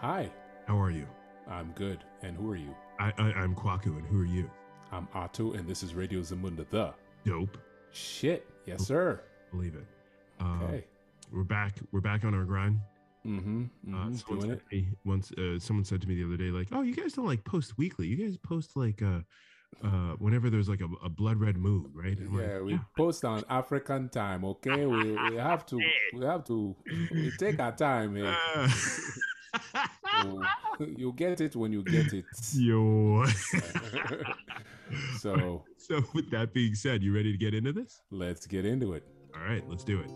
Hi, How are you? I'm good. And who are you? I, I I'm Kwaku, and who are you? I'm Otto, and this is Radio Zamunda, the Dope. shit. Yes, sir. Believe it. Uh, Okay. We're back. We're back on our grind. Mm-hmm. Uh, mm-hmm. someone Doing it. me once. Uh, someone said to me the other day, like, "Oh, you guys don't like post weekly. You guys post like uh, uh, whenever there's like a, a blood red moon, right?" And I'm like, Yeah, we post on African time. Okay, we, we have to we have to we take our time. eh. So, you get it when you get it. Yo. So so with that being said, you ready to get into this? let's get into it. All right, let's do it.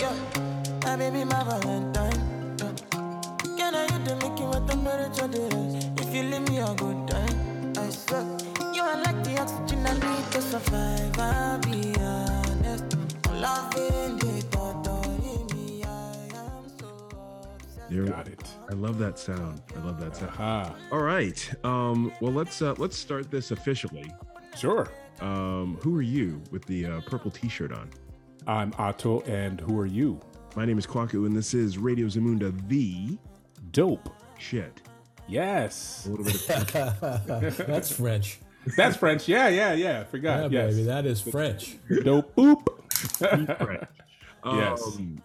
Yeah, my baby, my Valentine. Yeah. Can I hit the Mickey with temperature days? If you leave me a good survive. I'll be honest. Loving the thought me, I am so obsessed. There- Got it. I love that sound. I love that sound. Aha. All right. Um, well, let's uh, let's start this officially. Sure. Um, who are you with the uh, purple T-shirt on? I'm Otto, and who are you? My name is Kwaku, and this is Radio Zamunda, the Dope. shit. Yes. A little bit of That's French. That's French. Yeah, yeah, yeah. Yeah, Forgot. yes. baby, that is French. Dope. Boop. French. Yes. Um,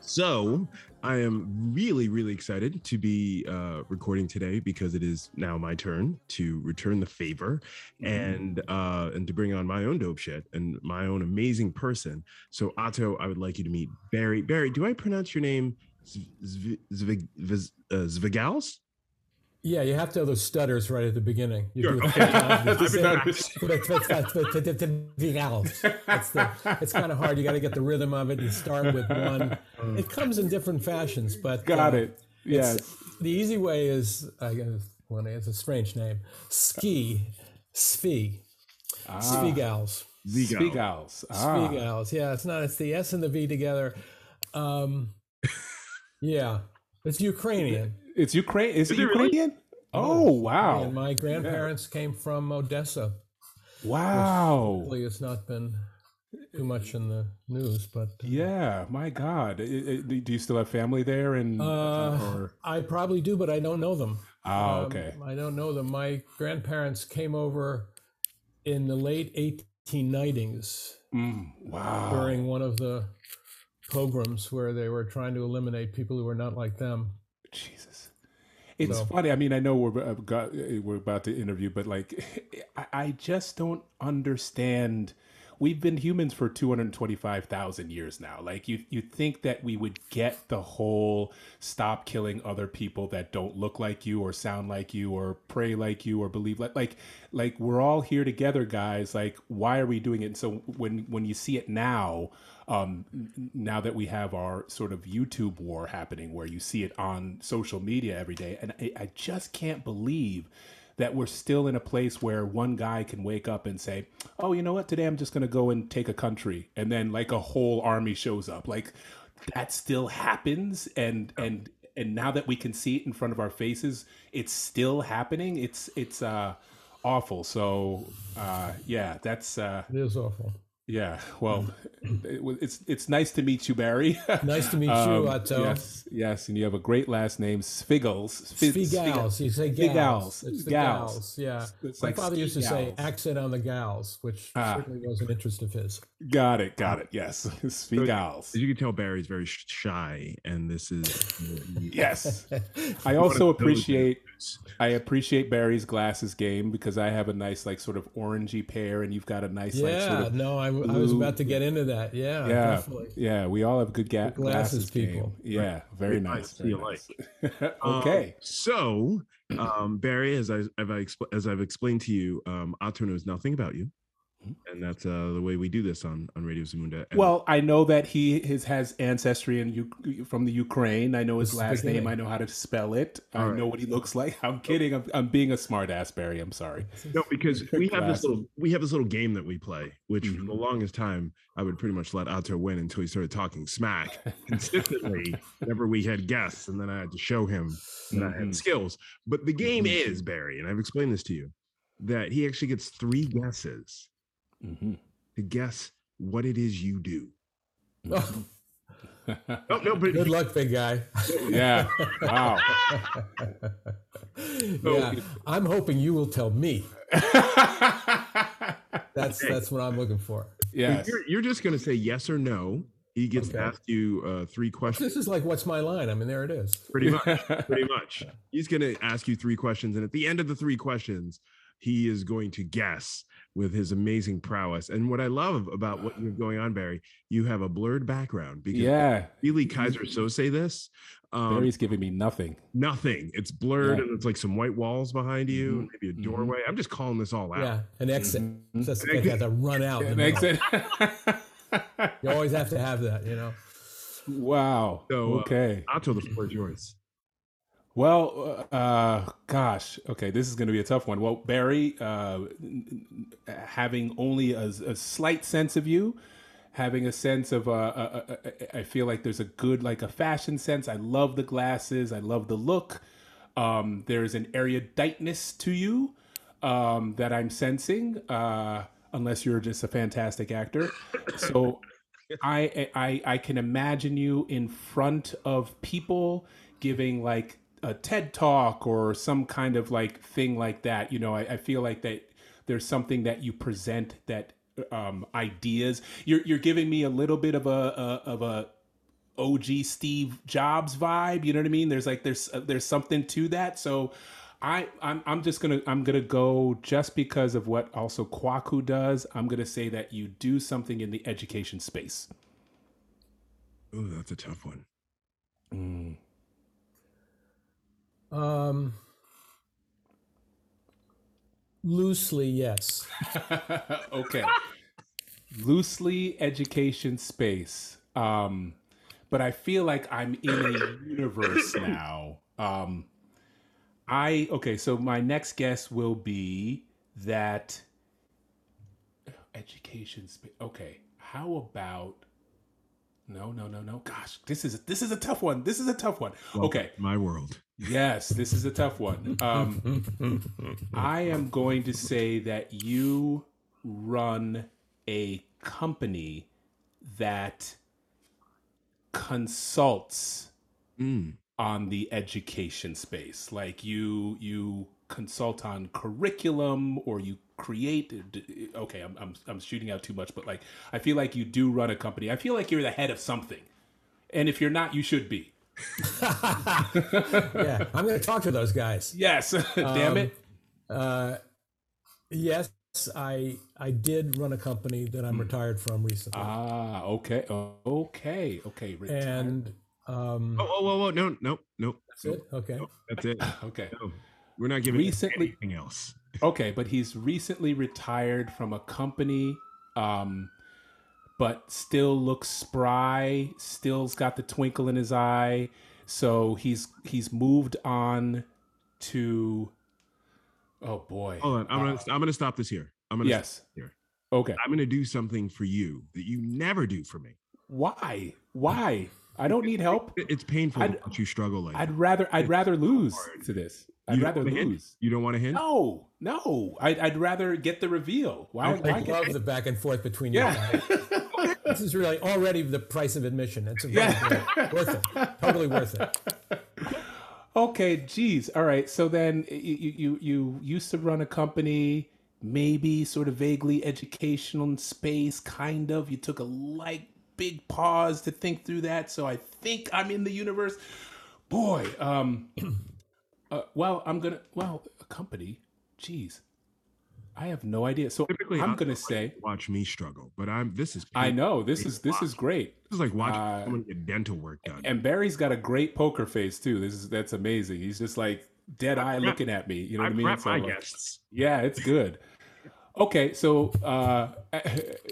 so I am really, really excited to be uh, recording today because it is now my turn to return the favor and uh, and to bring on my own dope shit and my own amazing person. So Otto, I would like you to meet Barry. Barry, do I pronounce your name Zv- Zv- Zvig- Viz- uh, Zvigals? Yeah, you have to have those stutters right at the beginning. You do it Okay. three times. You say, Stutters. It's, the, it's kind of hard. You got to get the rhythm of it. You start with one. It comes in different fashions, but Got uh, it. it's- Yes. The easy way is, I guess, one. It's a strange name. Ski, Svi, Ah. Svigals, Zvigals. Spigals. Ah. Svigals. Yeah, it's not. It's the S and the V together. Um, yeah, it's Ukrainian. It's Ukraine. Is, Is it it really? Ukrainian? Oh wow! And my grandparents came from Odessa. Wow. Hopefully, it's not been too much in the news, but uh, Yeah. My God. I- I- do you still have family there? And Uh, or I probably do, but I don't know them. ah, Um, okay. I don't know them. My grandparents came over in the late 1890s Mm, wow. during one of the pogroms where they were trying to eliminate people who were not like them. Jesus. It's So- funny. I mean, I know we're uh, got, we're about to interview, but like, I, I just don't understand. We've been humans for two hundred twenty-five thousand years now. Like, you you think that we would get the whole stop killing other people that don't look like you or sound like you or pray like you or believe like like like we're all here together, guys. Like, why are we doing it? And so when when you see it now, um, now that we have our sort of YouTube war happening, where you see it on social media every day, and I, I just can't believe that we're still in a place where one guy can wake up and say, "Oh, you know what? Today I'm just going to go and take a country," and then like a whole army shows up. Like that still happens, and and and now that we can see it in front of our faces, it's still happening. It's it's uh awful. So uh yeah, that's uh It is awful. Yeah, well, it, it's it's nice to meet you, Barry. Nice to meet you, Um, Otto. Yes, yes, and you have a great last name, Sfiggles. Sfi- Spigals. You say Spigals. gals. It's the Gals. gals. Yeah. It's My like father used to say accent on the gals, which Ah. certainly was an interest of his. Got it, got it. Yes, Sfiggles. As you can tell, Barry's very shy, and this is Yes, I also appreciate dudes. I appreciate Barry's glasses game because I have a nice like sort of orangey pair, and you've got a nice like sort of no, I was about to get into that. Yeah, yeah, definitely. yeah. We all have good ga- glasses glasses, game. Yeah, very Very nice. nice. Very nice. Um, okay. so, um, Barry, as I as I expl- as I've explained to you, um, Otto knows nothing about you, and that's uh, the way we do this on on Radio Zamunda. And Well, I know that he his has ancestry in U- from the Ukraine. I know his This is the last name. I know how to spell it. I All right. know what he looks like. I'm kidding. I'm, I'm being a smart ass, Barry. I'm sorry. no, because we have this little we have this little game that we play, which for Mhm. the longest time I would pretty much let Otto win until he started talking smack consistently whenever we had guests, and then I had to show him that I had Mhm. skills. But the game Mhm. is Barry, and I've explained this to you that he actually gets three guesses Mhm. to guess what it is you do. Oh, No, no, but good luck, big guy. yeah. Wow. yeah, I'm hoping you will tell me. That's that's what I'm looking for. yes. you're, you're just going to say yes or no. He gets Okay. to ask you uh, three questions. This is like, what's my line? I mean, there it is. Pretty much. pretty much. He's going to ask you three questions, and at the end of the three questions, he is going to guess with his amazing prowess. And what I love about what you have going on, Barry, you have a blurred background because Yeah. really Kaiser so say this. Um, Barry's giving me nothing. nothing. It's blurred, Yeah. and it's like some white walls behind you, Mhm. maybe a Mhm. doorway. I'm just calling this all out. Yeah, an exit. Mhm. Just they have to run out. in It makes it. You always have to have that, you know. wow. So, okay. uh. Otto, the floor is yours. Well, uh, gosh, okay, this is going to be a tough one. Well, Barry, uh, having only a, a slight sense of you, having a sense of, uh, uh, uh, uh, I feel like there's a good, like a fashion sense. I love the glasses. I love the look. Um, there's an eruditeness to you um, that I'm sensing, uh, unless you're just a fantastic actor. So I, I I can imagine you in front of people giving like a TED talk or some kind of like thing like that. You know, I, I feel like that there's something that you present that um, ideas. You're you're giving me a little bit of a, a of a OG Steve Jobs vibe. You know what I mean? There's like there's uh, there's something to that. So I I'm I'm just gonna I'm gonna go just because of what also Kwaku does. I'm gonna say that you do something in the education space. Oh, that's a tough one. Mm. Um, loosely, yes. okay. Loosely education space. Um, but I feel like I'm in a universe now. Um, I okay, so my next guess will be that education space. Okay, how about no, no, no, no. Gosh, this is this is a tough one. This is a tough one. Okay, My world. yes, this is a tough one. Um, I am going to say that you run a company that consults Mm. on the education space like you you consult on curriculum or you create okay I'm, I'm i'm shooting out too much but like i feel like you do run a company i feel like you're the head of something and if you're not you should be yeah, I'm going to talk to those guys. yes damn Um, it Uh, yes, I I did run a company that I'm retired from recently, ah okay okay okay retired. and um, Oh, oh, whoa, whoa, no, no, no. that's it. Okay. no, That's it. okay No, we're not giving Recently- anything else. Okay, but he's recently retired from a company, um, but still looks spry. Still's got the twinkle in his eye. So he's he's moved on to. Oh boy. Hold on. I'm gonna I'm gonna stop this here. I'm gonna yes. here. Okay. I'm gonna do something for you that you never do for me. Why? Why? I don't need help. It's painful I'd- to watch you struggle like I'd that. rather I'd rather lose hard. to this. You I'd don't rather want a hint? lose. You don't want a hint? No, no. I'd, I'd rather get the reveal. Why? Okay. why I get- love the back and forth between you. yeah. guys. This is really already the price of admission. It's a Yeah. worth it. Totally worth it. Okay, geez. All right. So then you, you you you used to run a company, maybe sort of vaguely educational in space, kind of. You took a like big pause to think through that. So I think I'm in the universe. Boy, um, uh, well, I'm gonna well a company. Geez, I have no idea. So Typically, I'm gonna say watch me struggle, but I'm this is I know this is this is great. This is like watching Uh, someone get dental work done. And Barry's got a great poker face too. This is that's amazing. He's just like dead eye prep- looking at me. You know I what I mean? So, my like, guests. Yeah, it's good. Okay, so uh,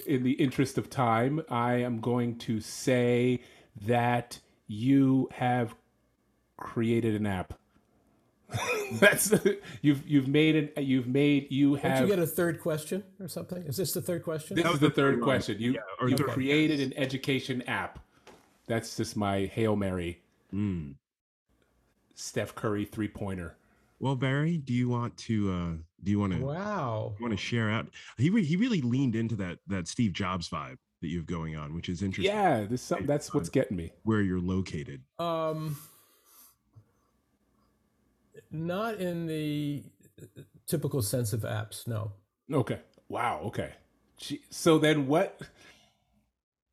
in the interest of time, I am going to say that you have created an app. That's you've you've made an you've made you Don't have you get a third question or something? Is this the third question? this is the the third third question. You Yeah, you third. created an education app. That's just my hail mary. Mm. Steph Curry three pointer. Well, Barry, do you want to uh, Do you want to Wow. want to share out? He re- he really leaned into that that Steve Jobs vibe that you have going on, which is interesting. Yeah, this some, that's what's getting me. where you're located. Um, not in the typical sense of apps. No. Okay. Wow. Okay. Gee, So then what?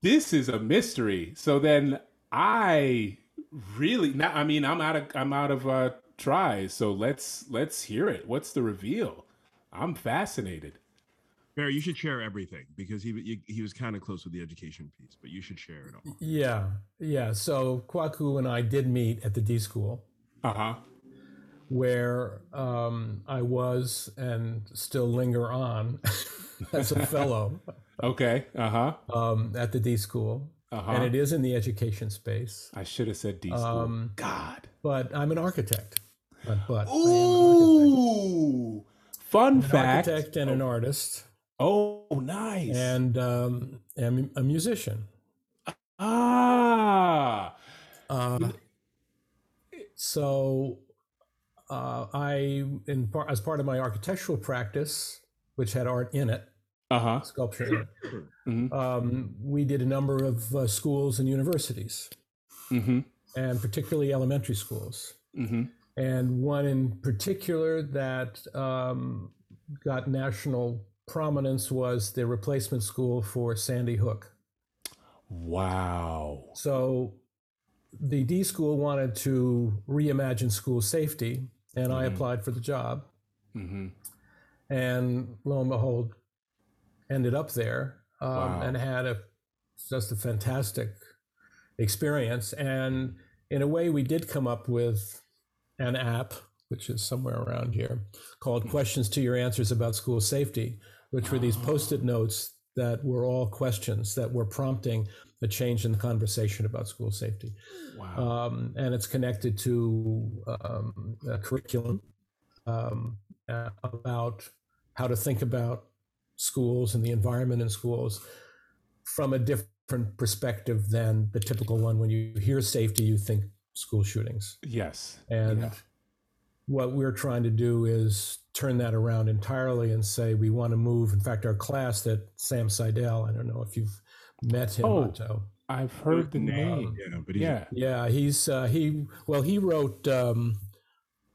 This is a mystery. So then I really now. I mean, I'm out of I'm out of uh, tries. So let's let's hear it. What's the reveal? I'm fascinated. Barry, you should share everything because he he, he was kind of close with the education piece, but you should share it all. Yeah. Yeah. So Kwaku and I did meet at the D school. Uh huh. where um, I was and still linger on as a fellow Okay. Uh huh. um, at the D school. uh-huh. And it is in the education space. I should have said D school. Um, God. But I'm an architect. But, but I am an Ooh. Fun. An fact. architect and an artist, Oh, nice. and um, am a musician. ah. Uh, so uh, I, in part, as part of my architectural practice, which had art in it, Uh huh. sculpture it, Mhm. um, we did a number of uh, schools and universities, Mm-hmm. and particularly elementary schools. Mm-hmm. And one in particular that um, got national prominence was the replacement school for Sandy Hook. Wow. So the D school wanted to reimagine school safety, and I Mhm. applied for the job. Mm-hmm. and lo and behold, ended up there um, Wow. and had a just a fantastic experience. And in a way, we did come up with an app, which is somewhere around here, called "Questions to Your Answers About School Safety," which were these post-it notes that were all questions that were prompting a change in the conversation about school safety Wow. um, and it's connected to um, a curriculum um, about how to think about schools and the environment in schools from a different perspective than the typical one. When you hear safety, you think school shootings, yes. and Yeah. what we're trying to do is turn that around entirely and say we want to move. In fact, our class that Sam Seidel, I don't know if you've met him, Oh. Otto. I've heard the name. Yeah, but he's, Yeah. Yeah, he's uh, he. Well, he wrote um,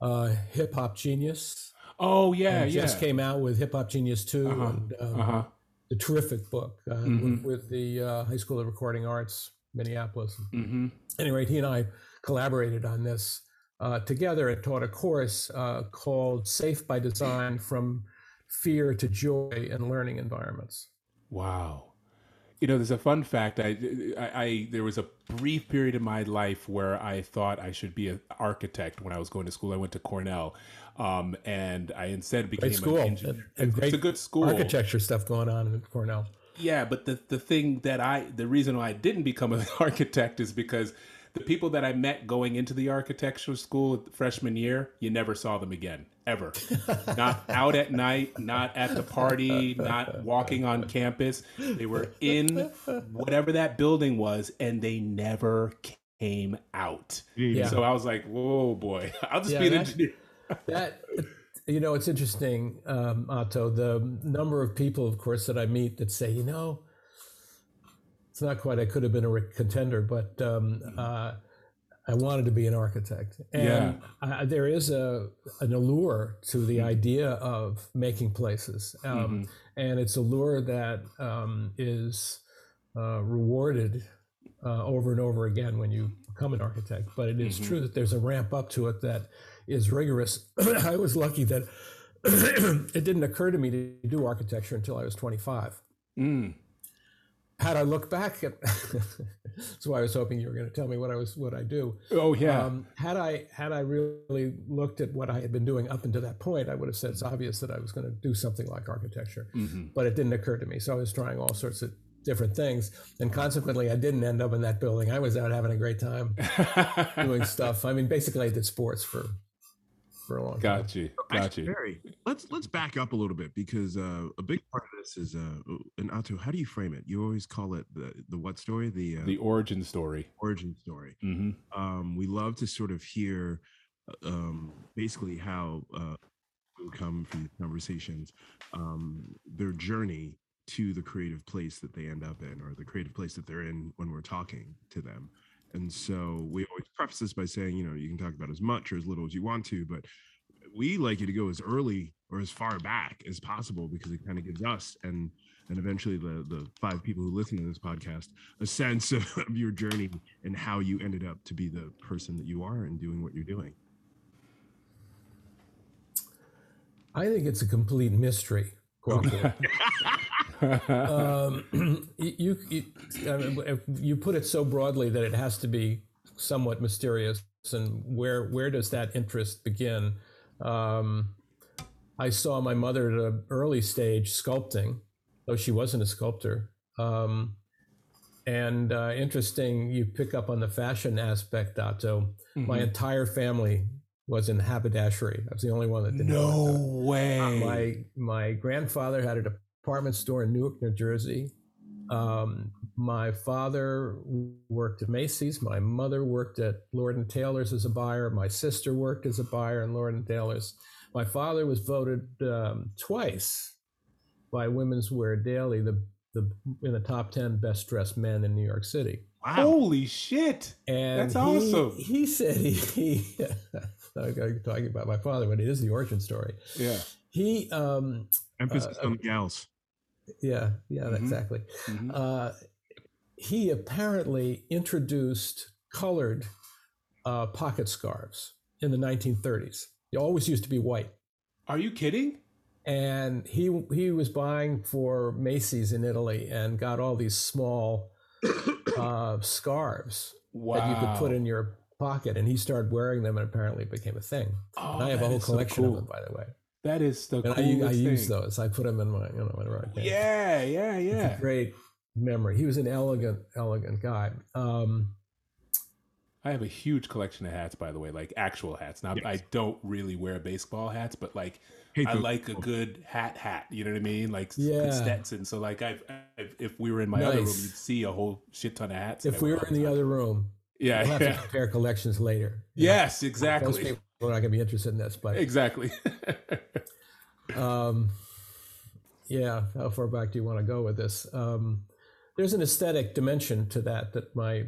uh, Hip Hop Genius. Oh yeah, and yeah. Just came out with Hip Hop Genius Two, Uh-huh, and um, Uh-huh. the terrific book uh, Mhm. with, with the uh, High School of Recording Arts, Minneapolis. Mm-hmm. Anyway, he and I collaborated on this uh, together and taught a course uh, called "Safe by Design: From Fear to Joy in Learning Environments." Wow. You know, there's a fun fact. I, I, I, there was a brief period in my life where I thought I should be an architect when I was going to school. I went to Cornell, um, and I instead became Great school, an engineer. and it's great a good school. architecture stuff going on in Cornell. Yeah, but the the thing that I the reason why I didn't become an architect is because the people that I met going into the architecture school freshman year, you never saw them again ever. not out at night, not at the party, not walking on campus. They were in whatever that building was, and they never came out. Yeah. So I was like, "Whoa, boy! I'll just Yeah, be an that- engineer." that you know it's interesting um, otto the number of people of course that i meet that say you know it's not quite i could have been a contender but um, uh, i wanted to be an architect and I, there is a an allure to the idea of making places um, and it's a lure that um, is uh, rewarded uh, over and over again when you become an architect. But it is true that there's a ramp up to it that is rigorous. I was lucky that it didn't occur to me to do architecture until I was 25. Mm. Had I looked back at, that's why I was hoping you were going to tell me what I was, what I do. Oh yeah. Um, had I had I really looked at what I had been doing up until that point, I would have said it's obvious that I was going to do something like architecture. Mhm. But it didn't occur to me, so I was trying all sorts of different things, and consequently, I didn't end up in that building. I was out having a great time doing stuff. I mean, basically, I did sports for for a long time. Got you. Got Actually, you. Barry, let's let's back up a little bit because uh, a big part of this is uh, and Otto, how do you frame it? You always call it the the what story, the, uh, The origin story. origin story. Mm-hmm. Um, we love to sort of hear uh, um, basically how uh, come from these conversations, um, their journey to the creative place that they end up in or the creative place that they're in when we're talking to them. And so we always preface this by saying, you know, you can talk about as much or as little as you want to, but we like you to go as early or as far back as possible because it kind of gives us and and eventually the the five people who listen to this podcast a sense of, of your journey and how you ended up to be the person that you are and doing what you're doing. I think it's a complete mystery. Um, you, you, I mean, you put it so broadly that it has to be somewhat mysterious. And where where does that interest begin? Um, I saw my mother at an early stage sculpting, though she wasn't a sculptor. Um, and uh, interesting, you pick up on the fashion aspect, Otto. Mm-hmm. My entire family was in haberdashery. I was the only one that didn't. No way. My my grandfather had a department store in Newark, New Jersey. Um, my father worked at Macy's. My mother worked at Lord and Taylor's as a buyer. My sister worked as a buyer in Lord and Taylor's. My father was voted um, twice by Women's Wear Daily the the in the top ten best dressed men in New York City. Wow! Holy shit! And that's he, awesome. He said he. he talking about my father, but it is the origin story. Yeah. He um, emphasis uh, on gals. Yeah, yeah, mm-hmm. exactly. Mm-hmm. Uh, he apparently introduced colored uh, pocket scarves in the 1930s. They always used to be white. Are you kidding? And he he was buying for Macy's in Italy and got all these small uh, scarves wow. that you could put in your pocket. And he started wearing them, and apparently it became a thing. Oh, I have a whole collection so cool. of them, by the way. That is the and I, I use those. I put them in my, you know, whatever I can. Yeah, yeah, yeah. great memory. He was an elegant, elegant guy. Um, I have a huge collection of hats, by the way, like actual hats. Now, yes. I don't really wear baseball hats, but like hey, I like a good hat hat. You know what I mean? Like yeah. Stetson. So like I've, I've, if we were in my nice. other room, you'd see a whole shit ton of hats. If we were in the other room, yeah, we'll have yeah. to compare collections later. Yes, know? exactly. We're not going to be interested in this, but exactly. um, yeah, how far back do you want to go with this? Um, there's an aesthetic dimension to that that my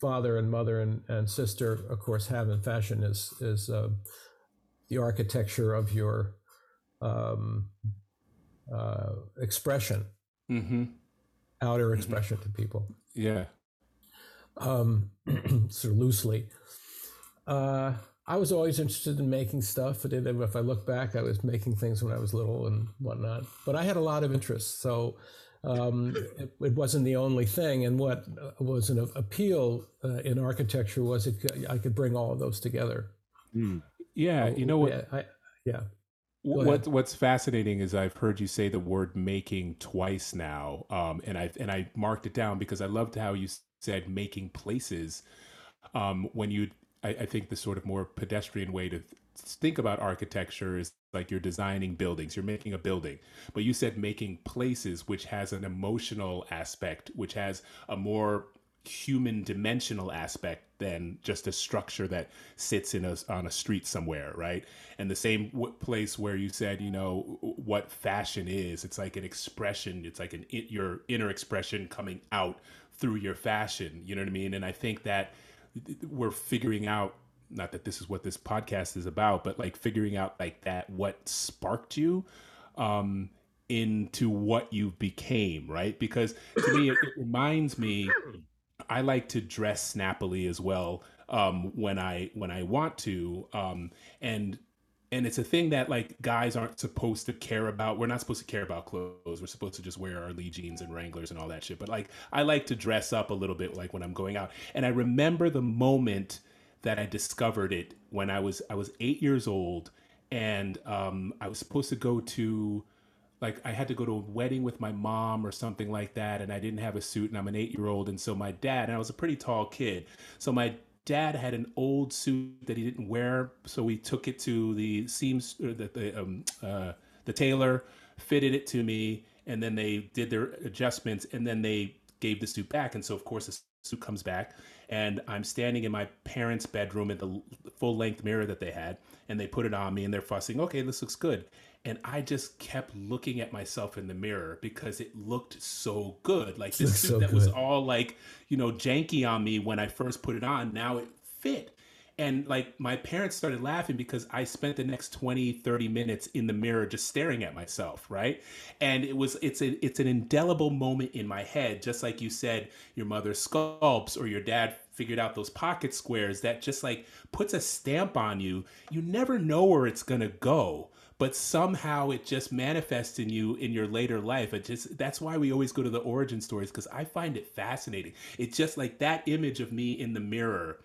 father and mother and, and sister, of course, have in fashion is is uh, the architecture of your um, uh, expression, mm-hmm. outer mm-hmm. expression to people. Yeah. Um, sort of loosely. Uh, I was always interested in making stuff. If I look back, I was making things when I was little and whatnot. But I had a lot of interests, so um, it, it, wasn't the only thing. And what was an appeal uh, in architecture was it I could bring all of those together. Mm. Yeah, you know what? Yeah, I, yeah. What What's fascinating is I've heard you say the word "making" twice now, um, and I and I marked it down because I loved how you said "making places." Um, when you I, I think the sort of more pedestrian way to th- think about architecture is like you're designing buildings, you're making a building, but you said making places, which has an emotional aspect, which has a more human dimensional aspect than just a structure that sits in a on a street somewhere right? And the same w- place where you said you know what fashion is it's like an expression it's like an your inner expression coming out through your fashion you know what i mean? And i think that we're figuring out not that this is what this podcast is about but like figuring out like that what sparked you um into what you became right? Because to me it, it reminds me i like to dress snappily as well um when i when i want to um and and it's a thing that like guys aren't supposed to care about. We're not supposed to care about clothes. We're supposed to just wear our Lee jeans and Wranglers and all that shit. But like I like to dress up a little bit like when I'm going out. And I remember the moment that I discovered it when I was I was 8 years old and um I was supposed to go to like I had to go to a wedding with my mom or something like that and I didn't have a suit and I'm an 8-year-old and so my dad and I was a pretty tall kid. So my dad had an old suit that he didn't wear, so we took it to the seams, the the, um, uh, the tailor, fitted it to me, and then they did their adjustments, and then they gave the suit back, and so of course the suit comes back, and I'm standing in my parents' bedroom at the full length mirror that they had, and they put it on me, and they're fussing. Okay, this looks good. And I just kept looking at myself in the mirror because it looked so good. Like this suit so that was all like, you know, janky on me when I first put it on, now it fit. And like my parents started laughing because I spent the next 20, 30 minutes in the mirror just staring at myself, right? And it was it's a it's an indelible moment in my head, just like you said, your mother sculpts or your dad figured out those pocket squares that just like puts a stamp on you. You never know where it's gonna go but somehow it just manifests in you in your later life. It just that's why we always go to the origin stories because I find it fascinating. It's just like that image of me in the mirror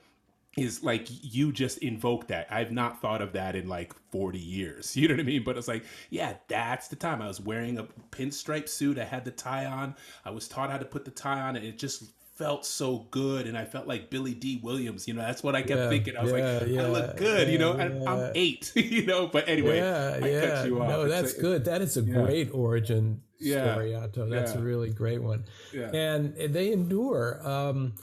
is like you just invoke that. I've not thought of that in like 40 years. You know what I mean? But it's like, yeah, that's the time. I was wearing a pinstripe suit. I had the tie on. I was taught how to put the tie on, and it just felt so good. And I felt like Billy Dee Williams. You know, that's what I kept Yeah, thinking. I was yeah, like, I yeah, look good. you know, and yeah. I'm eight. You know, but anyway, yeah, I yeah. cut you off. No, that's good. That is a great origin story, Otto. That's a really great one. Yeah. And they endure. Um,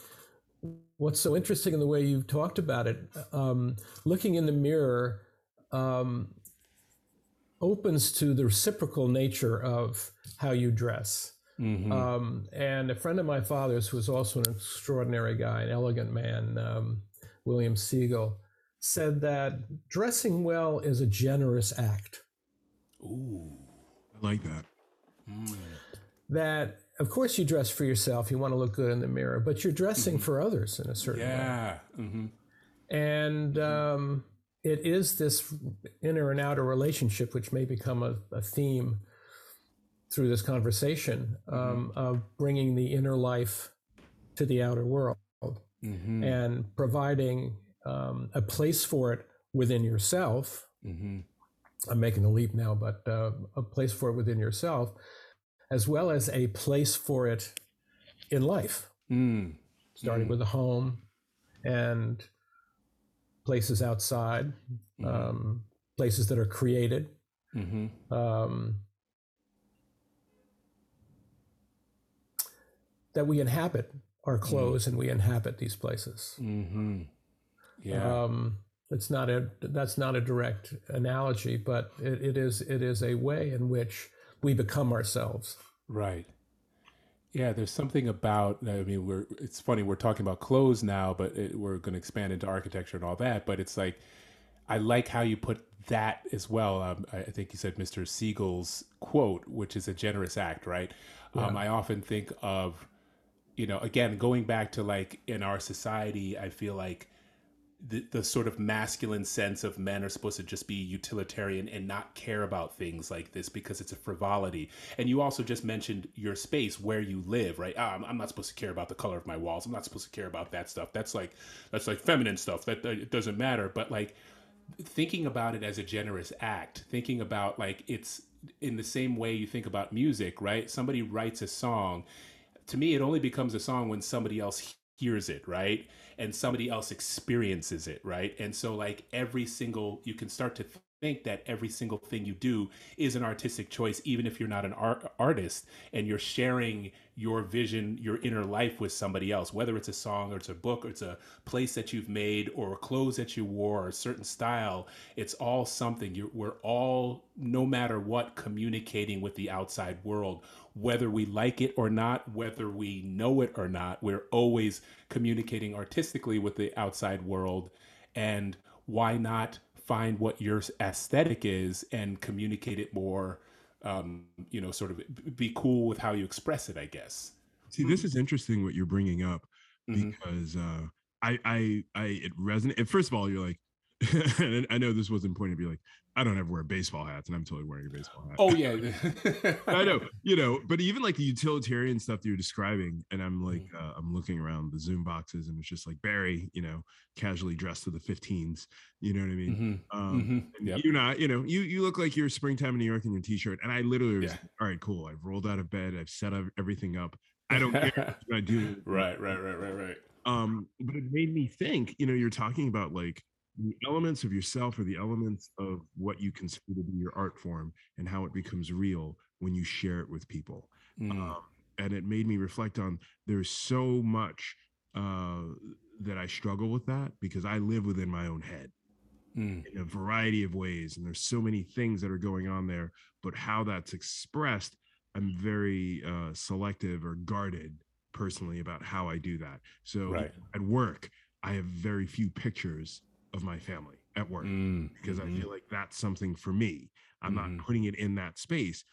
what's so interesting in the way you've talked about it, um, looking in the mirror um, opens to the reciprocal nature of how you dress. Mhm. Um, and a friend of my father's, who was also an extraordinary guy, an elegant man, um, William Siegel, said that dressing well is a generous act. Ooh. I like that. Mm. That, of course, you dress for yourself, you want to look good in the mirror, but you're dressing Mm-hmm. for others in a certain way. Yeah. hmm And um, it is this inner and outer relationship, which may become a, a theme through this conversation, um, of bringing the inner life to the outer world hmm and providing um, a place for it within yourself. hmm I'm making a leap now, but uh, a place for it within yourself, as well as a place for it in life, Mm. starting Mm. with the home and places outside, Mhm. um, places that are created. hmm Um, that we inhabit our clothes and we inhabit these places. hmm Yeah. Um, it's not a that's not a direct analogy, but it, it is it is a way in which we become ourselves. Right. Yeah, there's something about. I mean, we're. It's funny we're talking about clothes now, but it, we're going to expand into architecture and all that. But it's like, I like how you put that as well. Um, I I think you said Mr. Siegel's quote, which is a generous act, right? Um, I often think of, you know, again going back to like in our society, I feel like the, the sort of masculine sense of men are supposed to just be utilitarian and not care about things like this because it's a frivolity. And you also just mentioned your space where you live, right? Ah, I'm, I'm not supposed to care about the color of my walls. I'm not supposed to care about that stuff. That's like that's like feminine stuff. That, that it doesn't matter. But like thinking about it as a generous act, thinking about like it's in the same way you think about music, right? Somebody writes a song. To me, it only becomes a song when somebody else hears it, right? And somebody else experiences it, right? And so, like, every single, you can start to think that every single thing you do is an artistic choice, even if you're not an art- artist and you're sharing your vision, your inner life with somebody else, whether it's a song or it's a book or it's a place that you've made or clothes that you wore or a certain style. It's all something. You're, we're all, no matter what, communicating with the outside world, whether we like it or not, whether we know it or not. We're always communicating artistically with the outside world. And why not find what your aesthetic is and communicate it more? Um, you know, sort of be cool with how you express it, I guess. See, this is interesting what you're bringing up Mhm. because uh, I, I, I, it resonates. First of all, you're like, I know this wasn't pointed to be like, I don't ever wear baseball hats, and I'm totally wearing a baseball hat. Oh yeah, I know, you know, but even like the utilitarian stuff that you're describing, and I'm like, Mm. uh, I'm looking around the Zoom boxes, and it's just like Barry, you know, casually dressed to the 15s. You know what I mean? Mhm, Um, mhm, yep. You're not, you know, you you look like you're springtime in New York in your t-shirt, and I literally was, Yeah. all right, cool. I've rolled out of bed, I've set up everything up. I don't care what I do. right, right, right, right, right. Um, but it made me think, you know, you're talking about like the elements of yourself or the elements of what you consider to be your art form and how it becomes real when you share it with people. Mm, Um, and it made me reflect on there's so much uh, that I struggle with that because I live within my own head Mm. in a variety of ways, and there's so many things that are going on there. But how that's expressed, I'm very uh, selective or guarded personally about how I do that. So Right. at work, I have very few pictures of my family at work Mm. because Mhm. I feel like that's something for me. I'm Mhm. not putting it in that space.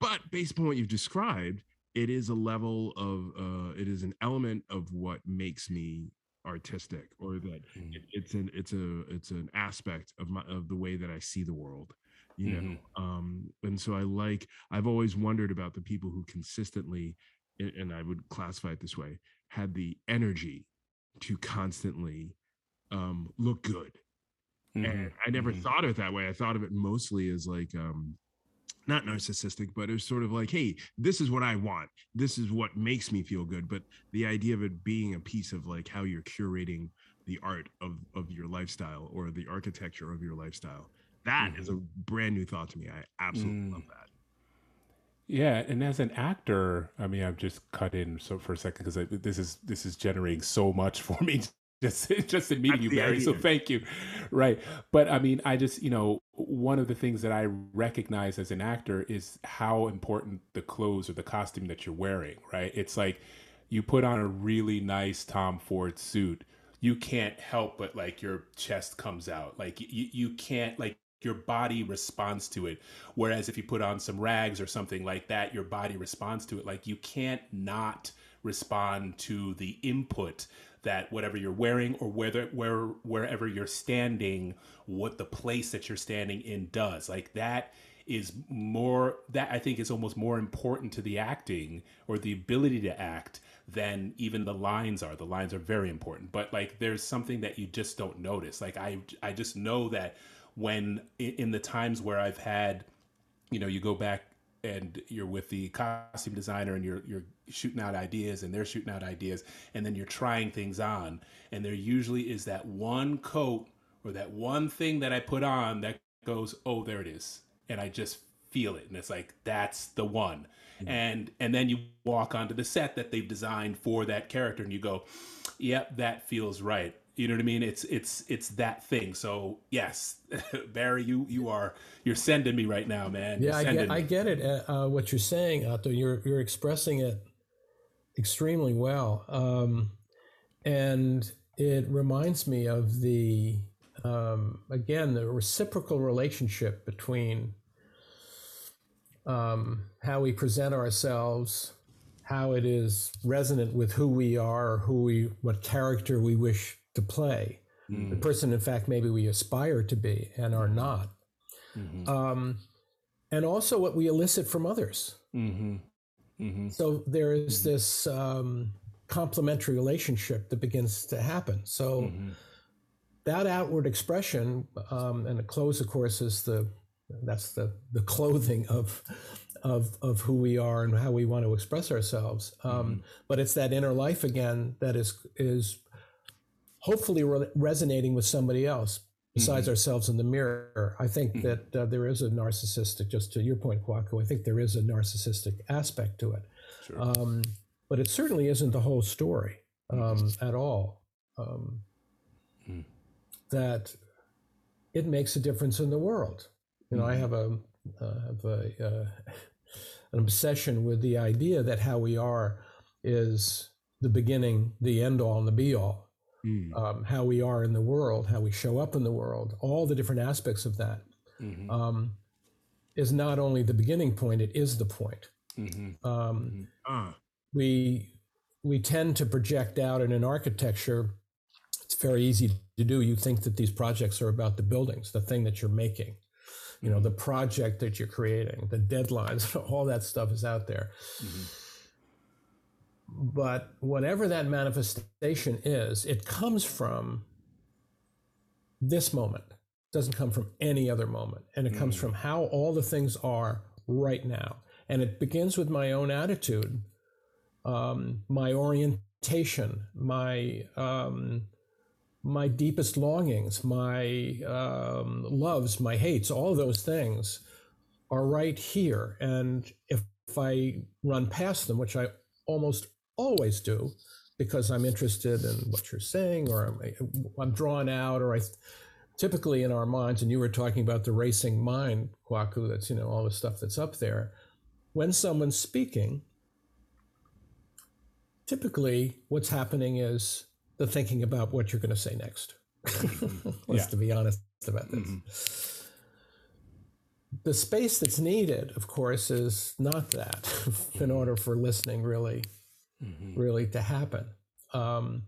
But based upon what you've described, it is a level of uh it is an element of what makes me artistic or that Mm. it, it's an it's a it's an aspect of my of the way that I see the world. You know, Mhm. um, and so I like I've always wondered about the people who consistently, and I would classify it this way, had the energy to constantly um look good and Mhm. I never Mhm. thought of it that way. I thought of it mostly as like um not narcissistic, but it was sort of like, hey, this is what I want. This is what makes me feel good. But the idea of it being a piece of like how you're curating the art of of your lifestyle or the architecture of your lifestyle. that is a brand new thought to me. I absolutely Mm. love that. Yeah, and as an actor, I mean, I've just cut in so for a second because this is this is generating so much for me just just in meeting That's you, Barry. So thank you. Right, but I mean, I just you know one of the things that I recognize as an actor is how important the clothes or the costume that you're wearing. Right, it's like you put on a really nice Tom Ford suit, you can't help but like your chest comes out. Like you you can't like your body responds to it whereas if you put on some rags or something like that your body responds to it like you can't not respond to the input that whatever you're wearing or whether where wherever you're standing what the place that you're standing in does. Like that is more that i think is almost more important to the acting or the ability to act than even the lines are. The lines are very important. But like there's something that you just don't notice. Like i i just know that when in the times where i've had you know you go back and you're with the costume designer and you're you're shooting out ideas and they're shooting out ideas and then you're trying things on. And there usually is that one coat or that one thing that I put on that goes oh there it is. And I just feel it. And it's like that's the one. Hmm. And and then you walk onto the set that they've designed for that character and you go yep that feels right you know what I mean? It's it's it's that thing. So yes Barry you you are you're sending me right now man. Yeah, I get, I get it. Uh, uh, what you're saying, Otto, you're you're expressing it extremely well, um, and it reminds me of the um, again the reciprocal relationship between um, how we present ourselves, how it is resonant with who we are, or who we what character we wish to play, the person in fact maybe we aspire to be and are not Mhm. um, and also what we elicit from others. Mhm. Mhm. So there is this um, complementary relationship that begins to happen. So Mhm. that outward expression, um, and the clothes, of course, is the that's the the clothing of of of who we are and how we want to express ourselves. Um, But it's that inner life again that is is hopefully re- resonating with somebody else besides ourselves in the mirror. I think that uh, there is a narcissistic, just to your point, Kwaku, I think there is a narcissistic aspect to it. Sure. Um, but it certainly isn't the whole story um, at all. Um, Mm. That it makes a difference in the world. You know, I Mhm. have a, uh, have a uh, an obsession with the idea that how we are is the beginning, the end all, and the be all. Mm. Um, how we are in the world, how we show up in the world, all the different aspects of that Mhm. um, is not only the beginning point; it is the point. Mhm. Um, Ah, we we tend to project out in an architecture. It's very easy to do. You think that these projects are about the buildings, the thing that you're making, you know, the project that you're creating, the deadlines, all that stuff is out there. But whatever that manifestation is, it comes from this moment. It doesn't come from any other moment. And it comes from how all the things are right now. And it begins with my own attitude, um, my orientation, my um, my deepest longings, my um, loves, my hates, all those things are right here. And if if I run past them, which I almost always do, because I'm interested in what you're saying, or I'm, I'm drawn out, or I typically in our minds, and you were talking about the racing mind, Kwaku, that's, you know, all the stuff that's up there. When someone's speaking, typically what's happening is the thinking about what you're going to say next. Let's yeah. to be honest about this. Mm-hmm. The space that's needed, of course, is not that in order for listening really, mm-hmm. really to happen. Um,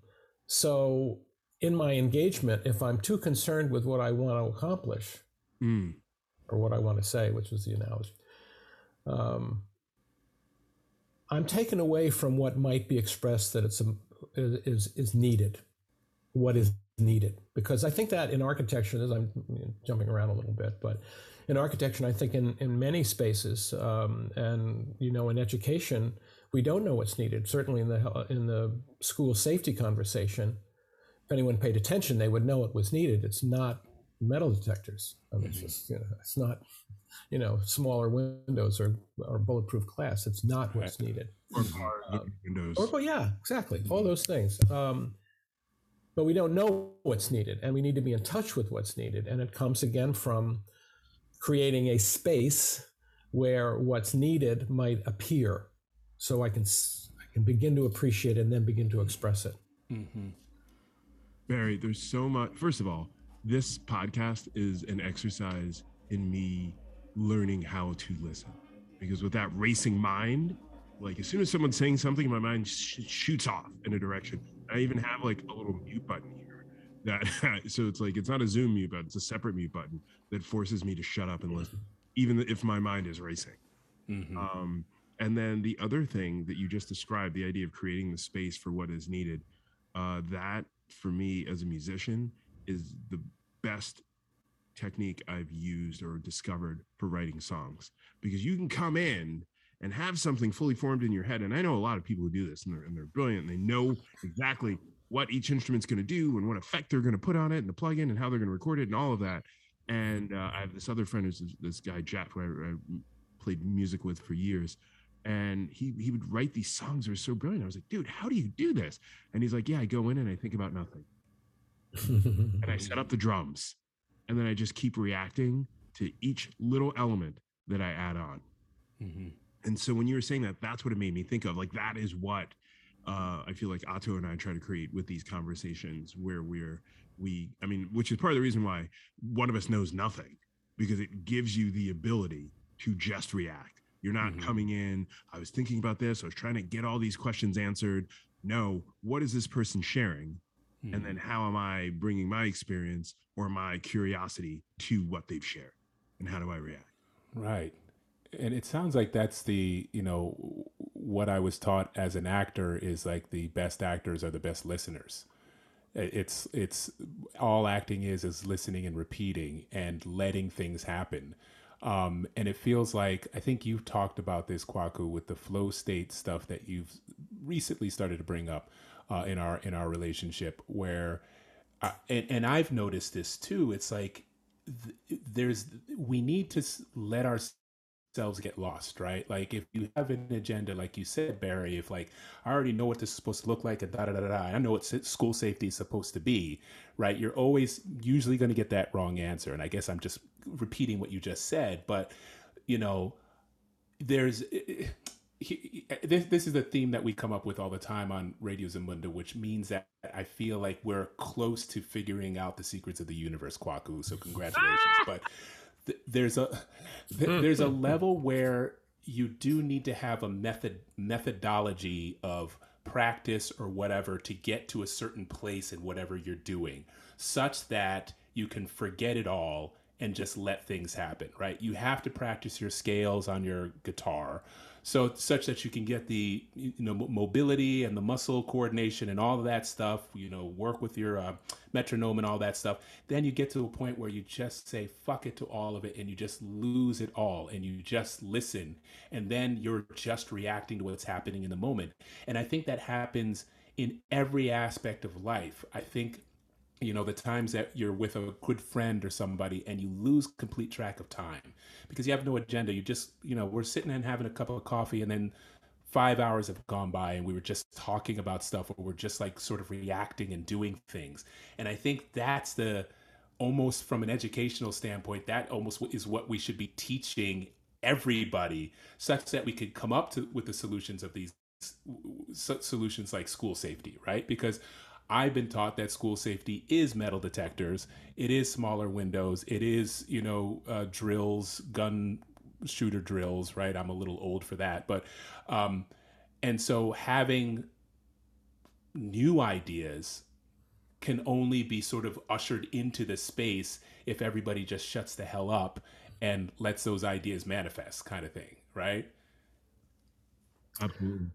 so in my engagement, if I'm too concerned with what I want to accomplish mm. or what I want to say, which was the analogy, um, I'm taken away from what might be expressed that it's a, is is needed, what is needed. Because I think that in architecture, as I'm jumping around a little bit, but in architecture, I think in, in many spaces, um, and you know, in education, we don't know what's needed. Certainly in the in the school safety conversation, if anyone paid attention, they would know it was needed. It's not metal detectors. I mean, it's mm-hmm. just, you know, it's not, you know, smaller windows or, or bulletproof glass. It's not what's needed. Or um, windows. Or, yeah, exactly. All those things. Um, but we don't know what's needed, and we need to be in touch with what's needed. And it comes again from creating a space where what's needed might appear, so I can I can begin to appreciate it and then begin to express it. Mm-hmm. Barry, there's so much. First of all, this podcast is an exercise in me learning how to listen because with that racing mind like as soon as someone's saying something my mind sh- shoots off in a direction i even have like a little mute button here that so it's like it's not a zoom mute button it's a separate mute button that forces me to shut up and listen even if my mind is racing mm-hmm. um, and then the other thing that you just described the idea of creating the space for what is needed uh, that for me as a musician is the best technique I've used or discovered for writing songs because you can come in and have something fully formed in your head. And I know a lot of people who do this and they're, and they're brilliant. And they know exactly what each instrument's going to do and what effect they're going to put on it and the plugin and how they're going to record it and all of that. And uh, I have this other friend who's this guy, Jeff, who I, I played music with for years and he he would write these songs that were so brilliant. I was like, dude, how do you do this? And he's like, yeah, I go in and I think about nothing. and I set up the drums. And then I just keep reacting to each little element that I add on. Mm-hmm. And so when you were saying that, that's what it made me think of. Like that is what uh, I feel like Otto and I try to create with these conversations where we're we I mean, which is part of the reason why one of us knows nothing, because it gives you the ability to just react. You're not mm-hmm. coming in, I was thinking about this, I was trying to get all these questions answered. No, what is this person sharing? Mm-hmm. And then how am I bringing my experience or my curiosity to what they've shared? And how do I react? Right. And it sounds like that's the, you know, what I was taught as an actor is like the best actors are the best listeners. It's it's all acting is is listening and repeating and letting things happen. Um, and it feels like I think you've talked about this Kwaku with the flow state stuff that you've recently started to bring up uh, in our in our relationship where uh, and, and I've noticed this too. It's like th- there's we need to let ourselves get lost right like if you have an agenda like you said Barry if like I already know what this is supposed to look like and da da da da I know what school safety is supposed to be right you're always usually going to get that wrong answer and I guess I'm just repeating what you just said but you know there's he, this this is a theme that we come up with all the time on Radio Zamunda, which means that I feel like we're close to figuring out the secrets of the universe, Kwaku. So congratulations! but th- there's a th- hmm. there's a level where you do need to have a method methodology of practice or whatever to get to a certain place in whatever you're doing, such that you can forget it all and just let things happen. Right? You have to practice your scales on your guitar so such that you can get the you know mobility and the muscle coordination and all of that stuff you know work with your uh, metronome and all that stuff. Then you get to a point where you just say fuck it to all of it and you just lose it all and you just listen. And then you're just reacting to what's happening in the moment. And i think that happens in every aspect of life. I think you know the times that you're with a good friend or somebody and you lose complete track of time because you have no agenda. You just you know we're sitting and having a cup of coffee and then five hours have gone by and we were just talking about stuff or we're just like sort of reacting and doing things. And i think that's the almost from an educational standpoint that almost is what we should be teaching everybody such that we could come up to with the solutions of these solutions like school safety right? Because I've been taught that school safety is metal detectors. It is smaller windows. It is, you know, uh, drills, gun shooter drills, right? I'm a little old for that. But, um, and so having new ideas can only be sort of ushered into the space if everybody just shuts the hell up and lets those ideas manifest, kind of thing, right? Absolutely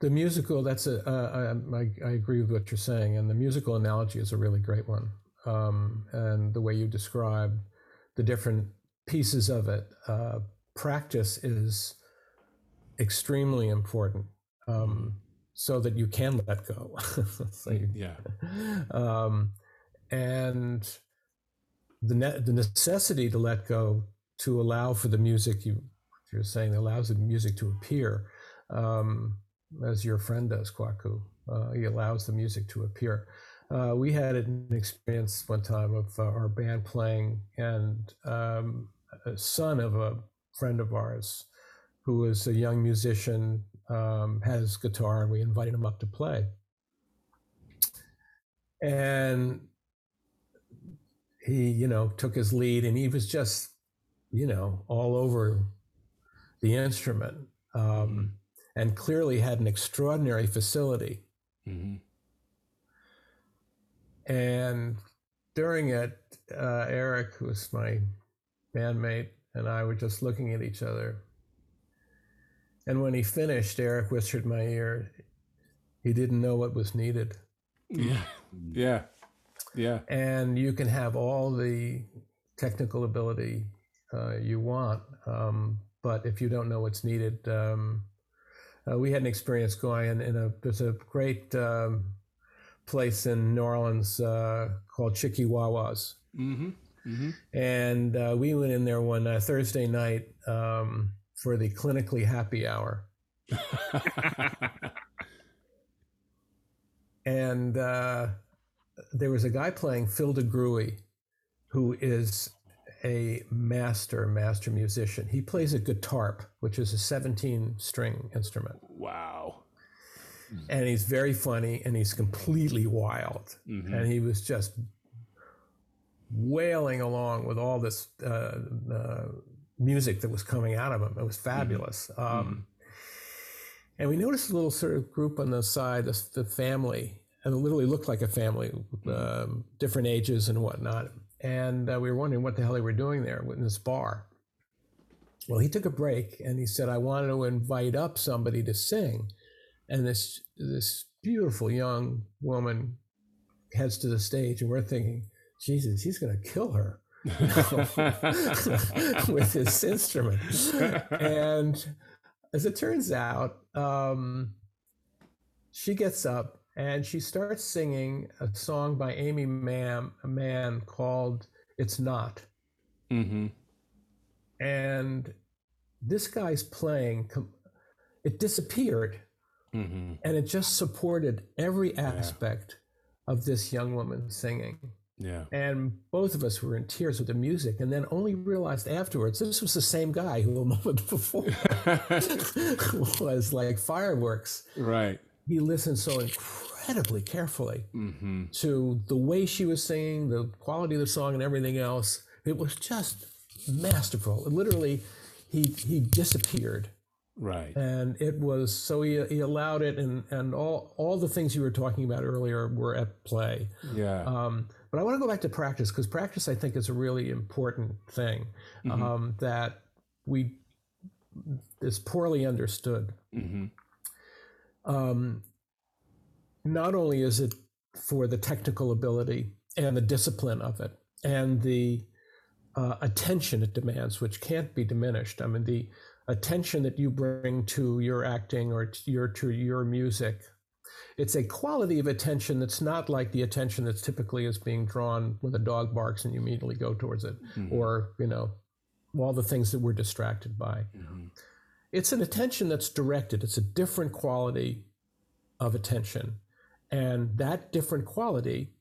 the musical that's a uh, I, I agree with what you're saying and the musical analogy is a really great one. Um, and the way you describe the different pieces of it uh, practice is extremely important um, so that you can let go. So you, yeah. Um, and the ne- the necessity to let go to allow for the music you you're saying that allows the music to appear um, as your friend does, Kwaku. Uh, he allows the music to appear. Uh, we had an experience one time of uh, our band playing, and um, a son of a friend of ours, who is a young musician, um, has guitar, and we invited him up to play. And he, you know, took his lead, and he was just, you know, all over the instrument. Um, and clearly had an extraordinary facility. Mm-hmm. And during it, uh, Eric, who was my bandmate, and I were just looking at each other. And when he finished, Eric whispered in my ear, he didn't know what was needed. Yeah. Yeah. Yeah. And you can have all the technical ability uh, you want, um, but if you don't know what's needed, um, uh, we had an experience going in, in a there's a great um, place in New Orleans uh, called Chickie Wah Wahs. Mm-hmm. Mm-hmm. And uh, we went in there one uh, Thursday night um, for the clinically happy hour. and uh, there was a guy playing Phil DeGruy, who is a master, master musician. He plays a guitarp, which is a 17 string instrument. Wow. And he's very funny and he's completely wild. Mm-hmm. And he was just wailing along with all this uh, uh, music that was coming out of him. It was mm-hmm. fabulous. Um, mm-hmm. Um, and we noticed a little sort of group on the side, the, the family, and it literally looked like a family, mm-hmm. um, different ages and whatnot and uh, we were wondering what the hell they were doing there in this bar. Well, he took a break and he said, "I wanted to invite up somebody to sing," and this this beautiful young woman heads to the stage, and we're thinking, "Jesus, he's going to kill her." with his instrument. And as it turns out, um, she gets up and she starts singing a song by Aimee Mann, a man called "It's Not." Mm-hmm. And this guy's playing. It disappeared, mm-hmm. and it just supported every aspect yeah. of this young woman singing. Yeah. And both of us were in tears with the music, and then only realized afterwards this was the same guy who a moment before was like fireworks. Right he listened so incredibly carefully mm-hmm. to the way she was singing, the quality of the song, and everything else. It was just masterful. Literally, he he disappeared. Right. And it was so he, he allowed it, and and all all the things you were talking about earlier were at play. Yeah. Um, but I want to go back to practice because practice, I think, is a really important thing mm-hmm. um, that we is poorly understood. Mm-hmm um, not only is it for the technical ability and the discipline of it and the uh, attention it demands, which can't be diminished. I mean, the attention that you bring to your acting or to your to your music it's a quality of attention that's not like the attention that's typically is being drawn when a dog barks and you immediately go towards it, Mhm. or you know, all the things that we're distracted by. Mhm. It's an attention that's directed. It's a different quality of attention, and that different quality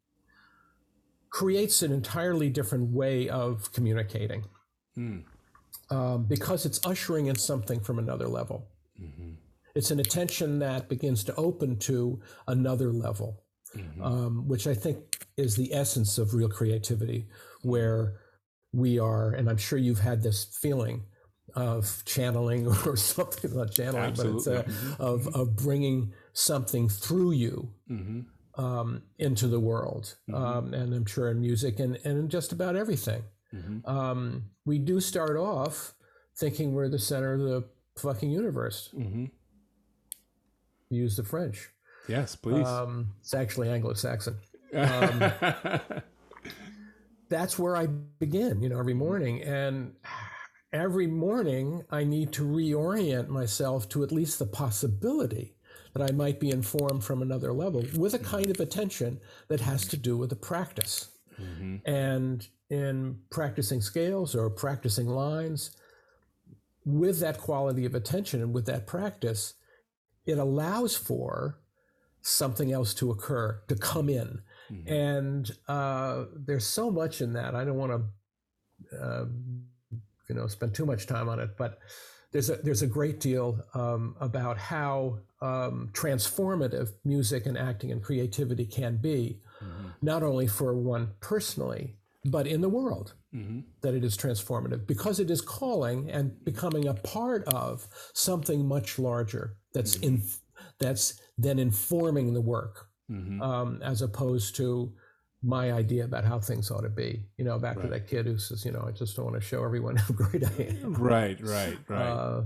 creates an entirely different way of communicating Mm. um, because it's ushering in something from another level. Mhm. It's an attention that begins to open to another level, Mhm. um, which I think is the essence of real creativity, where we are, and I'm sure you've had this feeling of channeling or something not channeling, but it's Absolutely. uh, of of bringing something through you Mhm. um, into the world, um, and I'm sure in music and and in just about everything. Mhm. Um, we do start off thinking we're the center of the fucking universe. Mhm. Use the French. Yes, please. Um, it's actually Anglo-Saxon. um, That's where I begin, you know, every morning, and every morning I need to reorient myself to at least the possibility that I might be informed from another level with a kind of attention that has to do with the practice. Mhm. And in practicing scales or practicing lines, with that quality of attention and with that practice, it allows for something else to occur, to come in. Mhm. And uh, there's so much in that. I don't want to, uh, you know, spend too much time on it, but there's a there's a great deal um, about how um, transformative music and acting and creativity can be, Mhm. not only for one personally, but in the world Mhm. that it is transformative because it is calling and becoming a part of something much larger that's in that's then informing the work Mhm. um, as opposed to my idea about how things ought to be. You know back to that kid who says you know i just don't want to show everyone how great i am. Right, right, right. uh,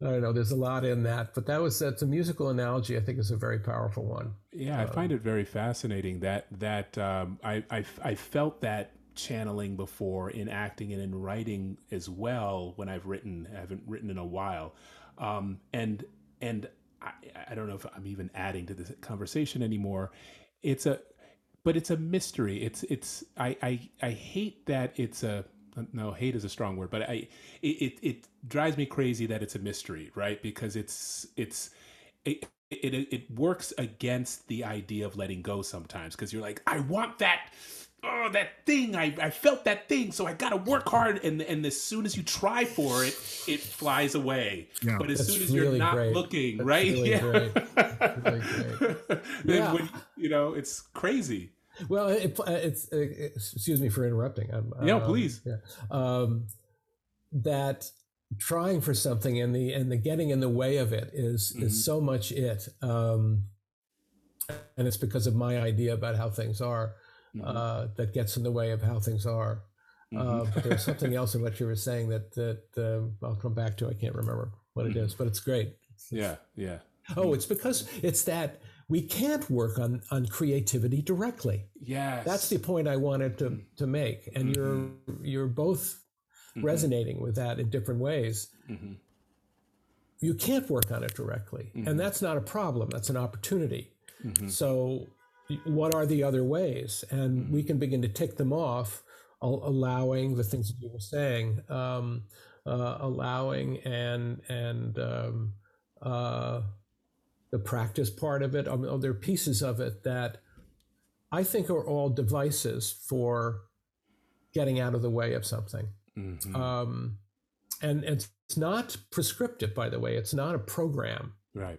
i don't know there's a lot in that but that was that's a musical analogy i think is a very powerful one. Yeah, I find it very fascinating that that um, I, I I felt that channeling before in acting and in writing as well when I've written I haven't written in a while, um, and and I, I don't know if I'm even adding to this conversation anymore. It's a but it's a mystery. It's it's I I, I hate that it's a no hate is a strong word, but I it, it it drives me crazy that it's a mystery, right? Because it's it's it, it it works against the idea of letting go sometimes because you're like I want that oh that thing I, I felt that thing so I gotta work hard and and as soon as you try for it it flies away Yeah. but as soon as you're not great. looking That's right really yeah great. Really great. then Yeah. when you know it's crazy Well, it, it's uh, excuse me for interrupting. Um, No, um, please. Yeah, um, that trying for something and the and the getting in the way of it is Mhm. is so much it, um, and it's because of my idea about how things are Mhm. uh, that gets in the way of how things are. Uh, Mhm. but there's something else in what you were saying that that um I'll come back to. I can't remember what it is, but it's great. yeah yeah Oh, it's because it's that we can't work on on creativity directly. yes That's the point I wanted to to make, and you're you're both Mhm. resonating with that in different ways. Mhm. You can't work on it directly, and that's not a problem. That's an opportunity. So, what are the other ways? And we can begin to tick them off, allowing the things that you were saying, um, uh, allowing and and um, uh, the practice part of it. I mean, there are pieces of it that I think are all devices for getting out of the way of something. Mhm. Um, and it's not prescriptive, by the way. It's not a program right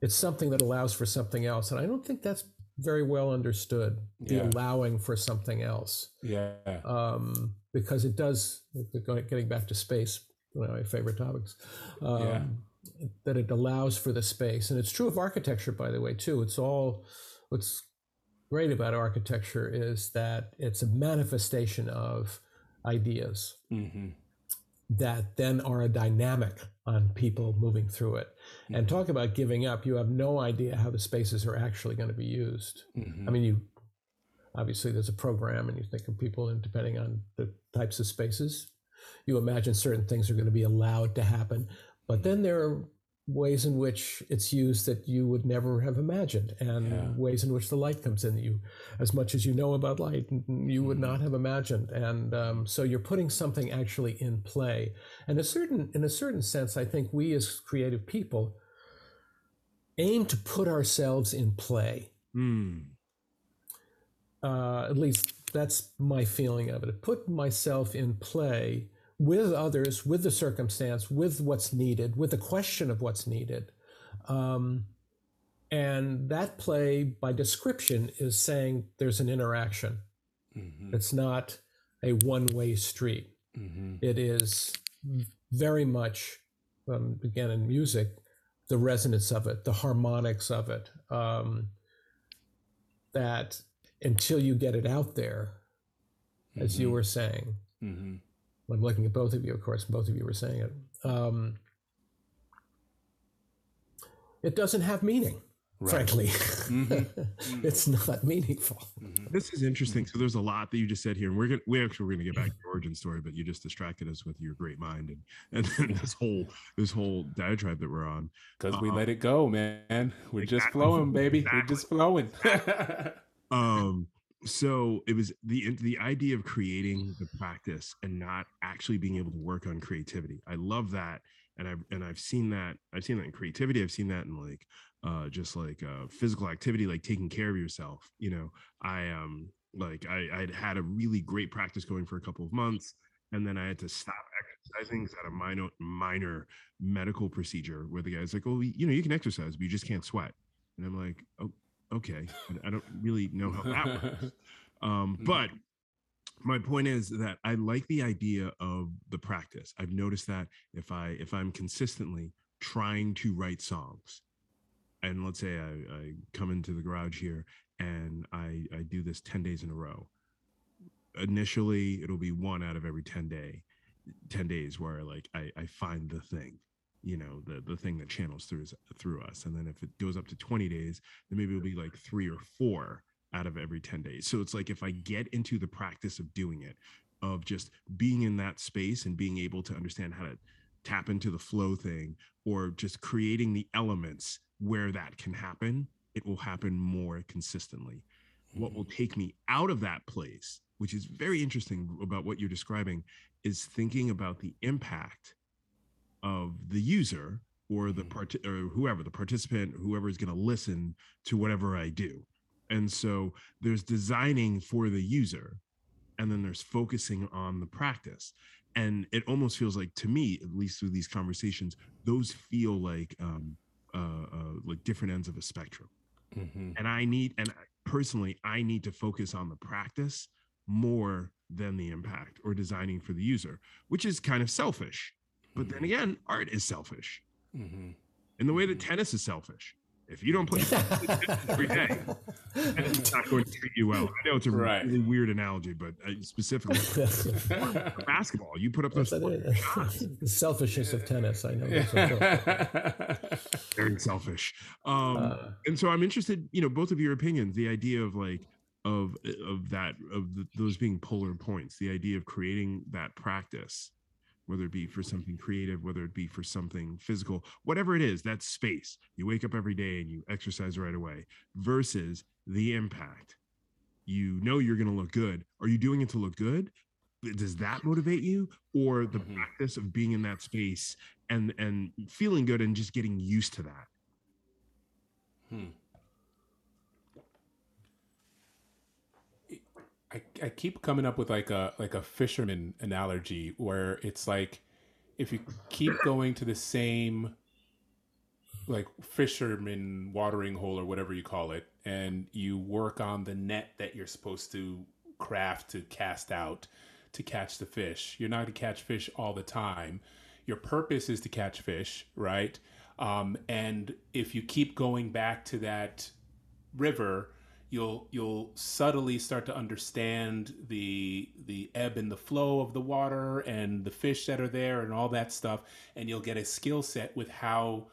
it's something that allows for something else and i don't think that's very well understood the Yeah. allowing for something else. Yeah. Um, because it does getting back to space one of my favorite topics um, Yeah. that it allows for the space. And it's true of architecture by the way too. It's all what's great about architecture is that it's a manifestation of ideas. Hmm that then are a dynamic on people moving through it. And talk about giving up. You have no idea how the spaces are actually going to be used. hmm I mean, you obviously there's a program, and you think of people, and depending on the types of spaces, you imagine certain things are going to be allowed to happen. But then there are ways in which it's used that you would never have imagined and Yeah. ways in which the light comes in that you as much as you know about light you would not have imagined and um, so you're putting something actually in play and a certain in a certain sense i think we as creative people aim to put ourselves in play Hmm. uh, at least that's my feeling of it. Put myself in play with others, with the circumstance, with what's needed, with the question of what's needed. Um, and that play, by description, is saying there's an interaction. Mhm. It's not a one way street. Mhm. It is very much, um, again, in music, the resonance of it, the harmonics of it. Um, that until you get it out there, as you Mhm. were saying, Mhm. I'm looking at both of you, of course, both of you were saying it. Um, it doesn't have meaning, Right. frankly. Mhm. it's not meaningful. Mhm. This is interesting. So there's a lot that you just said here, and we're gonna we actually we're gonna get back to your origin story, but you just distracted us with your great mind and and then this whole this whole diatribe that we're on. Because we Uh, let it go, man. We're just flowing, baby. We're just flowing. Um, so it was the the idea of creating the practice and not actually being able to work on creativity. I love that, and I've and I've seen that. I've seen that in creativity. I've seen that in like uh just like uh physical activity, like taking care of yourself. You know, I um like I I'd had a really great practice going for a couple of months. And then I had to stop exercising had a minor minor medical procedure where the guy's like, "Oh, you know, you can exercise, but you just can't sweat." And I'm like, "Oh, okay." I- I don't really know how that works. Um, Mhm. but my point is that I like the idea of the practice. I've noticed that if I if I'm consistently trying to write songs, and let's say I, I come into the garage here and I I do this 10 days in a row. Initially, it'll be one out of every 10 day, 10 days where like I, I find the thing, you know, the the thing that channels through through us. And then if it goes up to 20 days, then maybe it'll be like three or four out of every 10 days. So it's like if I get into the practice of doing it, of just being in that space and being able to understand how to tap into the flow thing or just creating the elements where that can happen, it will happen more consistently. What will mm-hmm. take me out of that place, which is very interesting about what you're describing, is thinking about the impact of the user or the Mhm. part or whoever the participant whoever is going to listen to whatever i do and so there's designing for the user and then there's focusing on the practice and it almost feels like to me at least through these conversations those feel like um uh, uh like different ends of a spectrum Mhm. and i need and personally i need to focus on the practice more than the impact or designing for the user which is kind of selfish but then again art is selfish Mhm. in the way that tennis is selfish if you don't play tennis every day it's not going to treat you well i know it's a Right. really weird analogy but uh, specifically basketball you put up those Yes, that four shots. the selfishness of tennis. I know. That's very selfish um Uh, and so i'm interested you know both of your opinions the idea of like of of that of the, those being polar points the idea of creating that practice whether it be for something creative whether it be for something physical whatever it is that space. You wake up every day and you exercise right away versus the impact. You know you're going to look good. Are you doing it to look good? Does that motivate you? Or the Mhm. practice of being in that space and and feeling good and just getting used to that? Hmm. I, I keep coming up with like a like a fisherman analogy where it's like if you keep going to the same like fisherman watering hole or whatever you call it and you work on the net that you're supposed to craft to cast out to catch the fish you're not going to catch fish all the time. Your purpose is to catch fish right? Um, and if you keep going back to that river you'll you'll subtly start to understand the the ebb and the flow of the water and the fish that are there and all that stuff and you'll get a skill set with how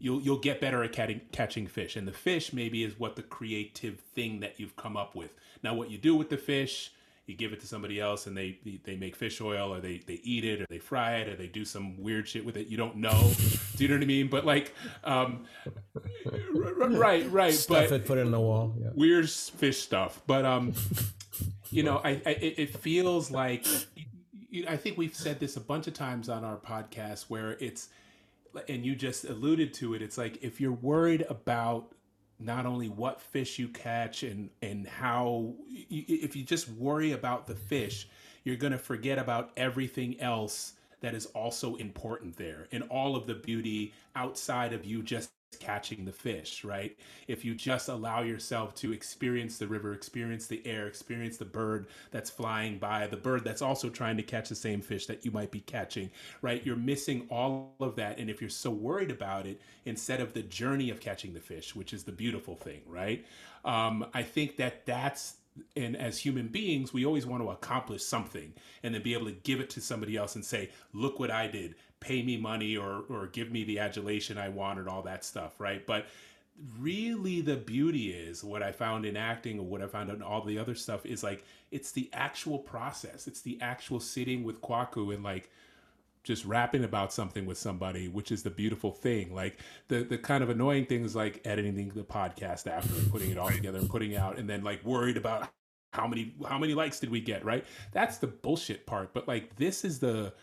you'll you'll get better at catching catching fish. And the fish maybe is what the creative thing that you've come up with. Now what you do with the fish you give it to somebody else and they they make fish oil or they they eat it or they fry it or they do some weird shit with it you don't know do you know what i mean but like um right right Stuff but it, put it in the wall. Yeah. weird fish stuff but um you know i, I it it feels like i think we've said this a bunch of times on our podcast where it's and you just alluded to it it's like if you're worried about not only what fish you catch and and how if you just worry about the fish you're going to forget about everything else that is also important there. And all of the beauty outside of you just catching the fish right? If you just allow yourself to experience the river experience the air experience the bird that's flying by the bird that's also trying to catch the same fish that you might be catching right? You're missing all of that. And if you're so worried about it instead of the journey of catching the fish which is the beautiful thing right? Um, i think that that's and as human beings we always want to accomplish something and then be able to give it to somebody else and say look what i did pay me money or or give me the adulation i want and all that stuff right but really the beauty is what i found in acting or what i found in all the other stuff is like it's the actual process it's the actual sitting with kwaku and like just rapping about something with somebody, which is the beautiful thing. Like the the kind of annoying thing is like editing the podcast after and putting it all together and putting out, and then like worried about how many how many likes did we get, right? That's the bullshit part. But like this is the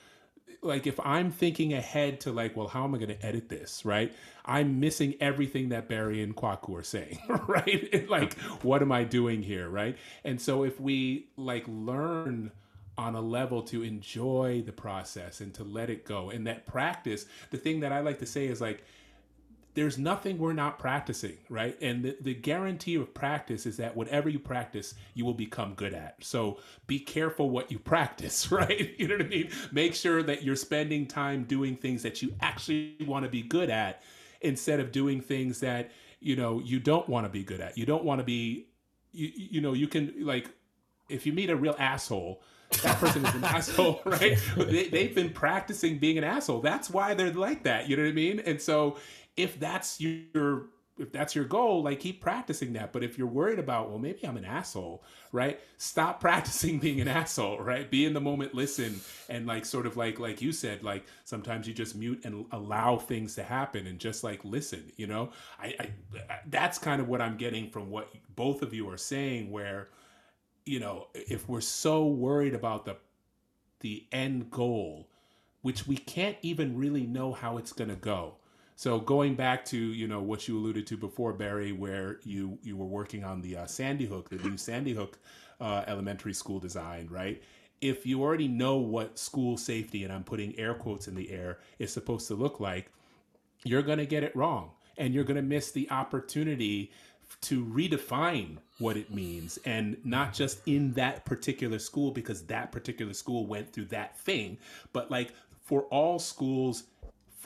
like if I'm thinking ahead to like, well, how am I going to edit this, right? I'm missing everything that Barry and Kwaku are saying, right? Like, what am I doing here, right? And so if we like learn on a level to enjoy the process and to let it go, and that practice, the thing that I like to say is like, there's nothing we're not practicing, right? And the, the guarantee of practice is that whatever you practice, you will become good at. So be careful what you practice, right? You know what I mean? Make sure that you're spending time doing things that you actually want to be good at instead of doing things that, you know, you don't want to be good at. You don't want to be, you, you know, you can, like, if you meet a real asshole, that person is an asshole, right? They, they've been practicing being an asshole. That's why they're like that. You know what I mean? And so if that's your if that's your goal, like keep practicing that. But if you're worried about, well, maybe I'm an asshole, right? Stop practicing being an asshole, right? Be in the moment, listen, and like sort of like like you said, like sometimes you just mute and allow things to happen and just like listen, you know. I, I that's kind of what I'm getting from what both of you are saying, where you know if we're so worried about the the end goal, which we can't even really know how it's to go. So going back to you know what you alluded to before, Barry, where you you were working on the uh, Sandy Hook, the new Sandy Hook uh, elementary school design, right? If you already know what school safety, and I'm putting air quotes in the air, is supposed to look like, you're going to get it wrong, and you're going to miss the opportunity to redefine what it means and not just in that particular school because that particular school went through that thing but like for all schools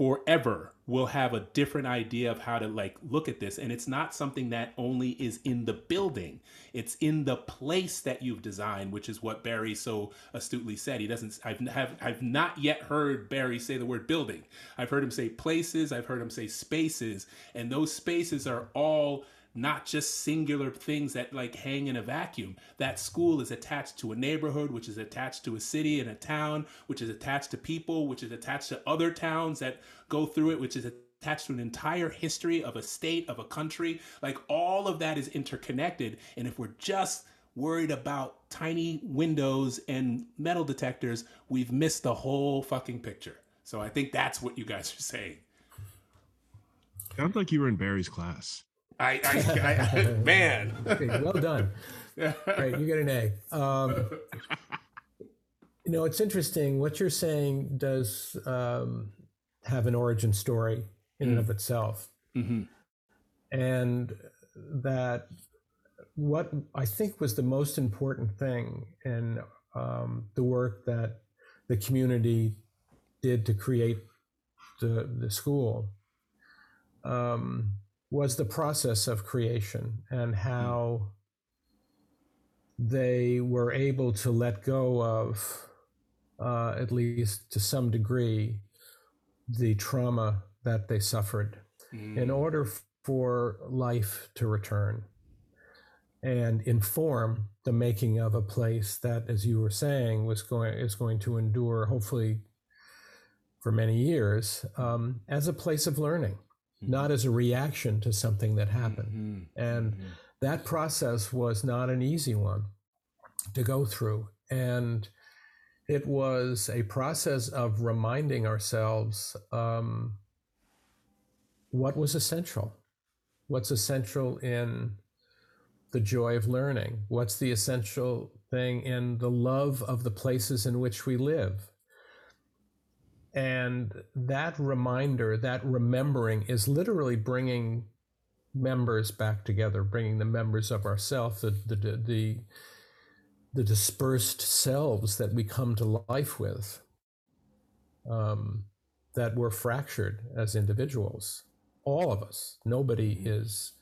forever will have a different idea of how to like look at this. And it's not something that only is in the building. It's in the place that you've designed which is what barry so astutely said. He doesn't i've have i've not yet heard barry say the word building. I've heard him say places. I've heard him say spaces. And those spaces are all not just singular things that like hang in a vacuum. That school is attached to a neighborhood, which is attached to a city and a town, which is attached to people, which is attached to other towns that go through it, which is attached to an entire history of a state, of a country. Like all of that is interconnected. And if we're just worried about tiny windows and metal detectors, we've missed the whole fucking picture. So I think that's what you guys are saying. Sounds like you were in Barry's class. I, I, I man. Okay, well done. Great, you get an A. Um, you know, it's interesting. What you're saying does um, have an origin story in and of itself, Mhm. and that what I think was the most important thing in um, the work that the community did to create the the school um, was the process of creation and how they were able to let go of, uh, at least to some degree, the trauma that they suffered in order for life to return. and inform the making of a place that, as you were saying, was going is going to endure, hopefully, for many years, um, as a place of learning, not as a reaction to something that happened. Mhm. And Mhm. that process was not an easy one to go through. And it was a process of reminding ourselves um, what was essential. What's essential in the joy of learning? What's the essential thing in the love of the places in which we live? And that reminder, that remembering is literally bringing members back together, bringing the members of ourself, the, the, the, the, dispersed selves that we come to life with, um, that were fractured as individuals. All of us. Nobody is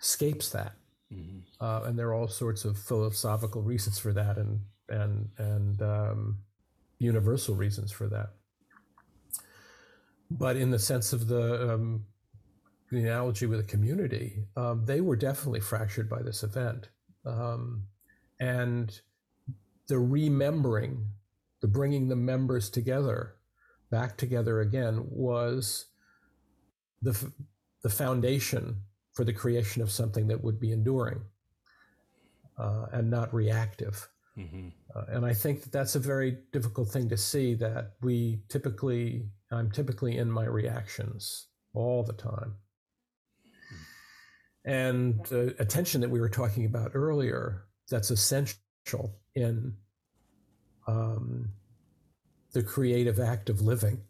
escapes that. Mhm. Uh, and there are all sorts of philosophical reasons for that and and and um, universal reasons for that. But in the sense of the um, the analogy with the community, um, they were definitely fractured by this event, um, and the remembering, the bringing the members together, back together again, was the f- the foundation for the creation of something that would be enduring uh, and not reactive. Mhm. Uh, and I think that that's a very difficult thing to see. That we typically, I'm typically in my reactions all the time. And uh, attention that we were talking about earlier, that's essential in um, the creative act of living.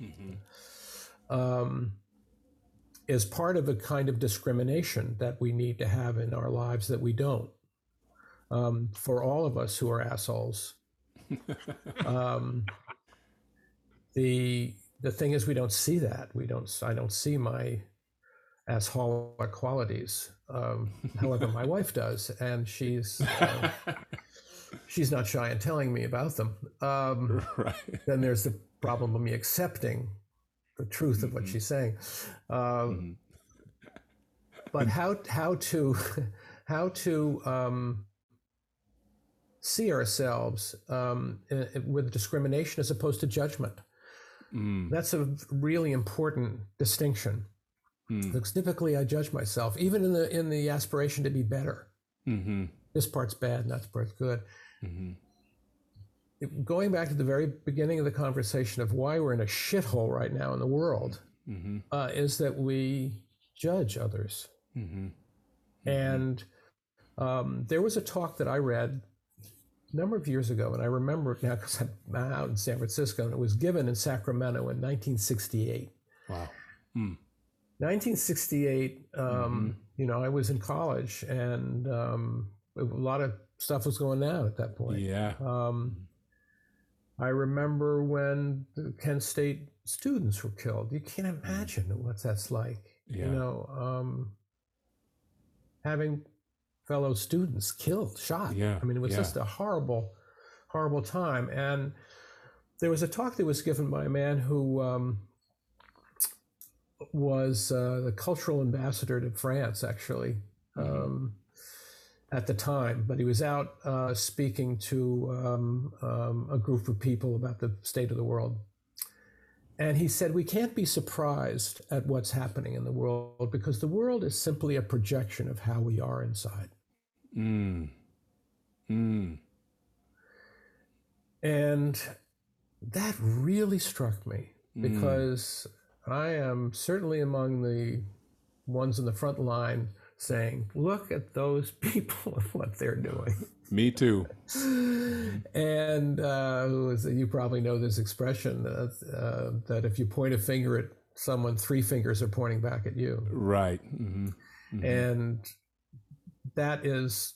Mhm. um, is part of a kind of discrimination that we need to have in our lives that we don't. Um, for all of us who are assholes, um, the the thing is we don't see that. We don't. I don't see my assholic qualities. Um, however, my wife does, and she's uh, she's not shy in telling me about them. Um, right. then there's the problem of me accepting the truth of what she's saying. Uh, Mhm. But how how to how to um, see ourselves um, with discrimination as opposed to judgment? Mm. That's a really important distinction. Mm. Because typically I judge myself, even in the in the aspiration to be better. Mhm. This part's bad, and that part's good. Mhm. Going back to the very beginning of the conversation of why we're in a shithole right now in the world, Mhm. uh, is that we judge others. Mhm. And um, there was a talk that I read a number of years ago, and I remember it now because I'm out in San Francisco, and it was given in Sacramento in 1968. Wow. Mm. 1968, um, you know, I was in college, and um, a lot of stuff was going down at that point. Yeah. Um, I remember when the Kent State students were killed. You can't imagine what that's like. Yeah. You know, um, having fellow students killed, shot. Yeah, I mean, it was yeah. just a horrible, horrible time. And there was a talk that was given by a man who um, was uh, the cultural ambassador to France, actually. Um, at the time, but he was out uh, speaking to um, um, a group of people about the state of the world. And he said, We can't be surprised at what's happening in the world because the world is simply a projection of how we are inside. Mm. Mm. And that really struck me Mm. because I am certainly among the ones in the front line saying, Look at those people and what they're doing. Me too. and uh, you probably know this expression that, uh, that if you point a finger at someone, three fingers are pointing back at you. Right. hmm And that is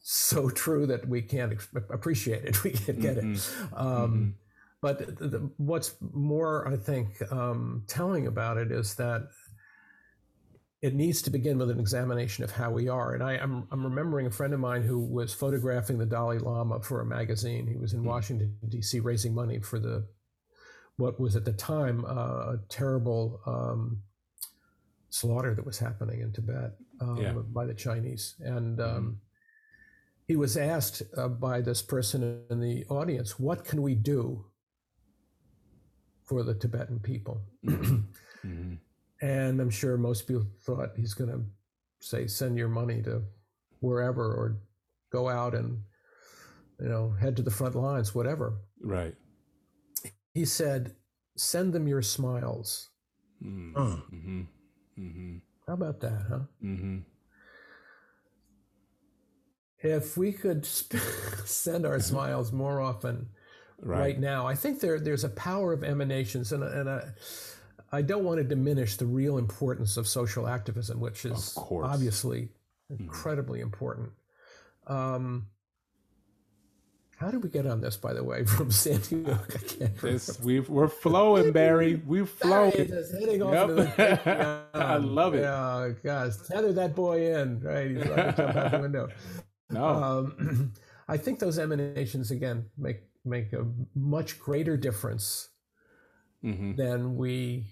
so true that we can't ex- appreciate it. We can't get it. Um, But the, the, what's more, I think, um, telling about it is that it needs to begin with an examination of how we are. And I, I'm, I'm remembering a friend of mine who was photographing the Dalai Lama for a magazine. He was in Washington, D.C., raising money for the what was at the time uh, a terrible um, slaughter that was happening in Tibet um, Yeah. by the Chinese. And um, he was asked uh, by this person in the audience, What can we do for the Tibetan people? Mhm. And I'm sure most people thought he's going to say, Send your money to wherever or go out and you know head to the front lines whatever Right. he said send them your smiles Mm. Uh, Mhm. Mhm. How about that huh Mhm. if we could sp- send our smiles more often right, Right. now i think there there's a power of emanations and, and I, I don't want to diminish the real importance of social activism which is course. Mm-hmm. obviously incredibly important um, how did we get on this by the way from san diego I can't This we we're flowing, Barry. We're flowing. just heading off Yep. the I love it. Yeah, gosh, tether that boy in, right? He's about to jump out the window. No. Um, I think those emanations again make make a much greater difference Mhm. than we